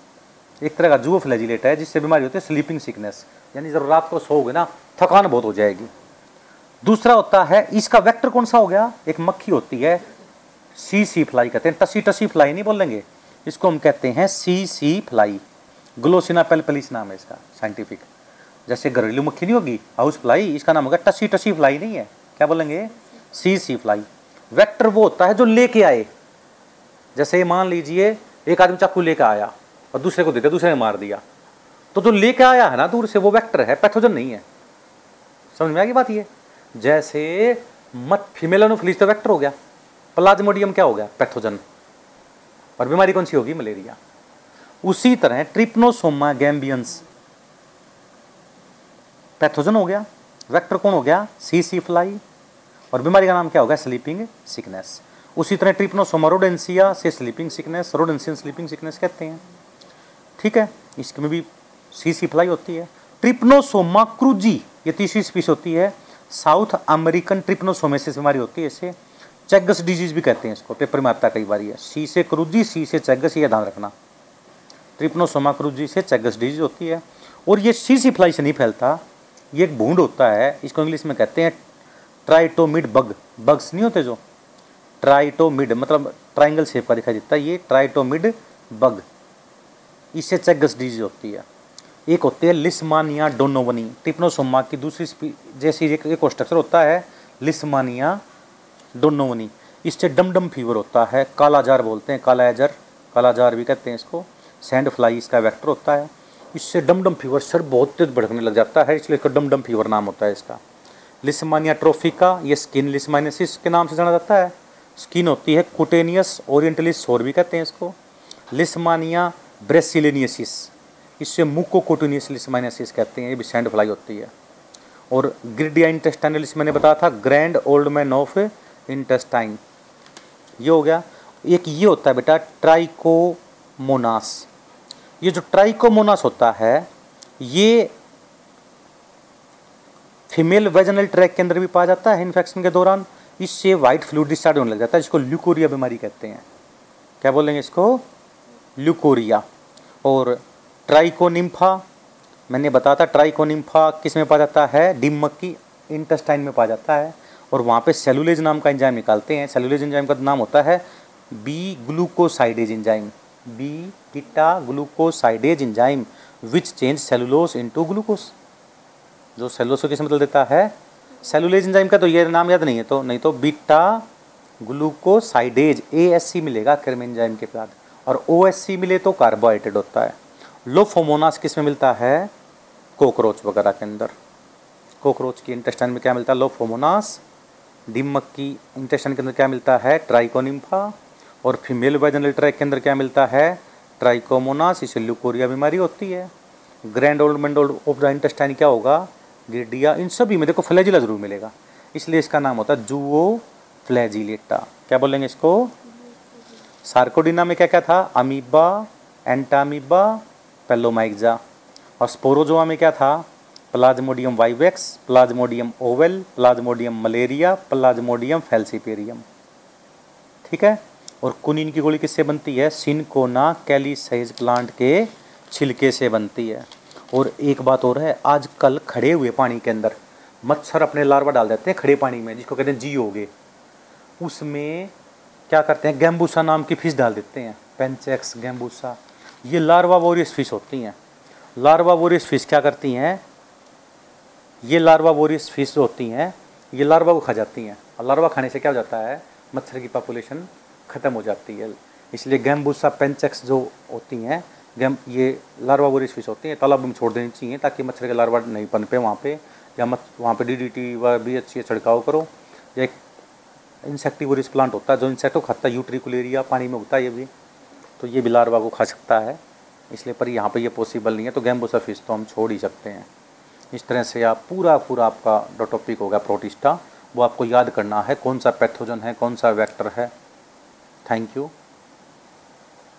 एक तरह का जुओ फ्लैजिलेट है, जिससे बीमारी होती है स्लीपिंग सिकनेस यानी जब रात को सोओगे ना, थकान बहुत हो जाएगी। दूसरा होता है, इसका वेक्टर कौन सा हो गया? एक मक्खी होती है सी सी फ्लाई कहते हैं। टसी टसी फ्लाई नहीं बोलेंगे इसको हम कहते हैं सी सी फ्लाई ग्लोसिना पेलपलिस नाम है इसका साइंटिफिक जैसे घरेलू मक्खी नहीं होगी हाउस फ्लाई इसका नाम होगा टसी टसी फ्लाई नहीं है। क्या बोलेंगे? सी सी फ्लाई वेक्टर वो होता है जो लेके आए। जैसे मान लीजिए, एक आदमी चाकू लेके आया और दूसरे को देते, दूसरे ने मार दिया। तो जो लेके आया है ना दूर से, वो वेक्टर है पैथोजन नहीं है। समझ में आ गई बात ये? जैसे मत फीमेल एनोफिलिस तो वेक्टर हो गया। प्लाज्मोडियम क्या हो गया? पैथोजन और बीमारी कौन सी होगी? मलेरिया उसी तरह ट्रिप्नोसोमा गैम्बियंस। पैथोजन हो गया, वेक्टर कौन हो गया? सी सी फ्लाई और बीमारी का नाम क्या होगा स्लीपिंग सिकनेस उसी तरह ट्रिप्नोसोमा रोडेंसिया से sleeping sickness rhodesian sleeping sickness कहते हैं। ठीक है इसमें भी सी सी फ्लाई होती है। ट्रिप्नोसोमा क्रूजी, ये तीसरी स्पीस होती है। साउथ अमेरिकन ट्रिप्नोसोमेसिस बीमारी होती है इसे। चेगस डिज़ीज़ भी कहते हैं इसको, पेपर में आता कई बार ये। सी से क्रूजी सी से चेगस, ये ध्यान रखना। ट्रिप्नोसोमा क्रूजी से चेगस डिज़ीज़ होती है और ये सी सी फ्लाई से नहीं फैलता ये एक भूड होता है इसको इंग्लिश में कहते हैं ट्राइटोमिड बग। बग्स नहीं होते जो? ट्राइटोमिड मतलब ट्राइंगल शेप का दिखाई देता है ये ट्राइटोमिड बग। इससे चेगस डिज़ीज़ होती है। एक होती है लिस्मानिया डोनोवनी। ट्रिप्नोसोमा की दूसरी जैसी एक, एक स्ट्रक्चर होता है लिस्मानिया डोनोवनी। इससे डमडम फीवर होता है कालाजार बोलते हैं कालाजार कालाजार भी कहते हैं इसको। सैंड फ्लाई इसका वेक्टर होता है। इससे डमडम फीवर सर बहुत तेज भड़कने लग जाता है, इसलिए इसका डमडम फीवर नाम होता है इसका। लिसमानिया ट्रोफिका ये स्किन लिसमाइनसिस के नाम से जाना जाता है। स्किन होती है कुटेनियस ओरिएंटलिस और भी कहते हैं इसको। लिसमानिया ब्रेसिलेनियसिस इससे मुको कोटोनियस लिसमाइनसिस कहते हैं, ये भी सैंड फ्लाई होती है। और ग्रिडिया इंटेस्टाइनलिस मैंने बताया था grand old man of intestine ये हो गया। एक ये होता है बेटा ट्राइकोमोनास ये जो ट्राइकोमोनास होता है, ये फीमेल वेजनल ट्रैक के अंदर भी पाया जाता है इन्फेक्शन के दौरान। इससे वाइट फ्लूड डिस्चार्ज होने लग जाता है, जिसको ल्यूकोरिया बीमारी कहते हैं। क्या बोलेंगे इसको? ल्यूकोरिया और ट्राइकोनिम्फा मैंने बताया था ट्राइकोनिम्फा किसमें पाया जाता है? डिमक की इंटेस्टाइन में पाया जाता है। और वहाँ पे सेलुलेज नाम का एंजाइम निकालते हैं। सेलुलेज एंजाइम का नाम होता है B glucosidase enzyme beta glucosidase enzyme which change cellulose into glucose जो सेलुलोस को किस बदल देता है? सेलुलेज इंजाइम का तो ये नाम याद नहीं है तो नहीं तो beta glucosidase A S C मिलेगा एंजाइम के बाद। और ओ एस सी मिले तो कार्बोहाइड्रेट होता है। लोफोमोनास किसमें मिलता है? कोकरोच वगैरह के अंदर। कोकरोच की इंटेस्टाइन में क्या मिलता है? लोफोमोनास डिमक की इंटेस्टाइन के अंदर क्या मिलता है? ट्राइकोनिम्फा और फीमेल वेजनल ट्रैक के अंदर क्या मिलता है? ट्राइकोमोनास इसे ल्यूकोरिया बीमारी होती है। ग्रैंड ओल्ड मेंडोल्ड ऑफ़ द इंटेस्टाइन क्या होगा? गिरडिया इन सभी में देखो फ्लैजिला ज़रूर मिलेगा। इसलिए इसका नाम होता है जूओ फ्लैजिलेटा क्या बोलेंगे इसको? सार्कोडिना में क्या क्या था? अमीबा एंटामीबा पेलोमाइक्जा और स्पोरोजोआ में क्या था? Plasmodium vivax plasmodium ovale plasmodium malariae plasmodium falciparum ठीक है? और कुनिन की गोली किससे बनती है? सिनकोना कैलीसाइज प्लांट के छिलके से बनती है। और एक बात और है, आजकल खड़े हुए पानी के अंदर मच्छर अपने लार्वा डाल देते हैं खड़े पानी में, जिसको कहते हैं जी होगे उसमें क्या करते हैं? गैम्बूसा नाम की फ़िश डाल देते हैं, पेंचेक्स, गैम्बूसा। ये लार्वा वोरियस फ़िश होती हैं। लार्वा वोरियस फ़िश क्या करती हैं? ये लार्वा वोरियस फ़िश होती हैं, ये लार्वा को खा जाती हैं। और लार्वा खाने से क्या हो जाता है? मच्छर की पॉपुलेशन ख़त्म हो जाती है। इसलिए गैम्बूसा पेंचेक्स जो होती हैं, गैम, ये लार्वा वोरियस फ़िश होती हैं, तालाब में छोड़ देनी चाहिए ताकि मच्छर के लार्वा नहीं पनपे वहाँ पे, या मत, वहाँ पे डी डी टी व भी अच्छी छिड़काव करो। या एक इंसेक्टिवोरियस प्लांट होता है, जो इंसेक्ट खाता है, यूट्रिकुलेरिया, पानी में उगता है ये भी तो ये भी लार्वा को खा सकता है। इसलिए पर यहाँ पर यह पॉसिबल नहीं है तो गैम्बूसा फ़िश तो हम छोड़ ही सकते हैं। इस तरह से आप पूरा पूरा आपका जो टॉपिक होगा प्रोटिस्टा। वो आपको याद करना है कौन सा पैथोजन है, कौन सा वैक्टर है। Thank you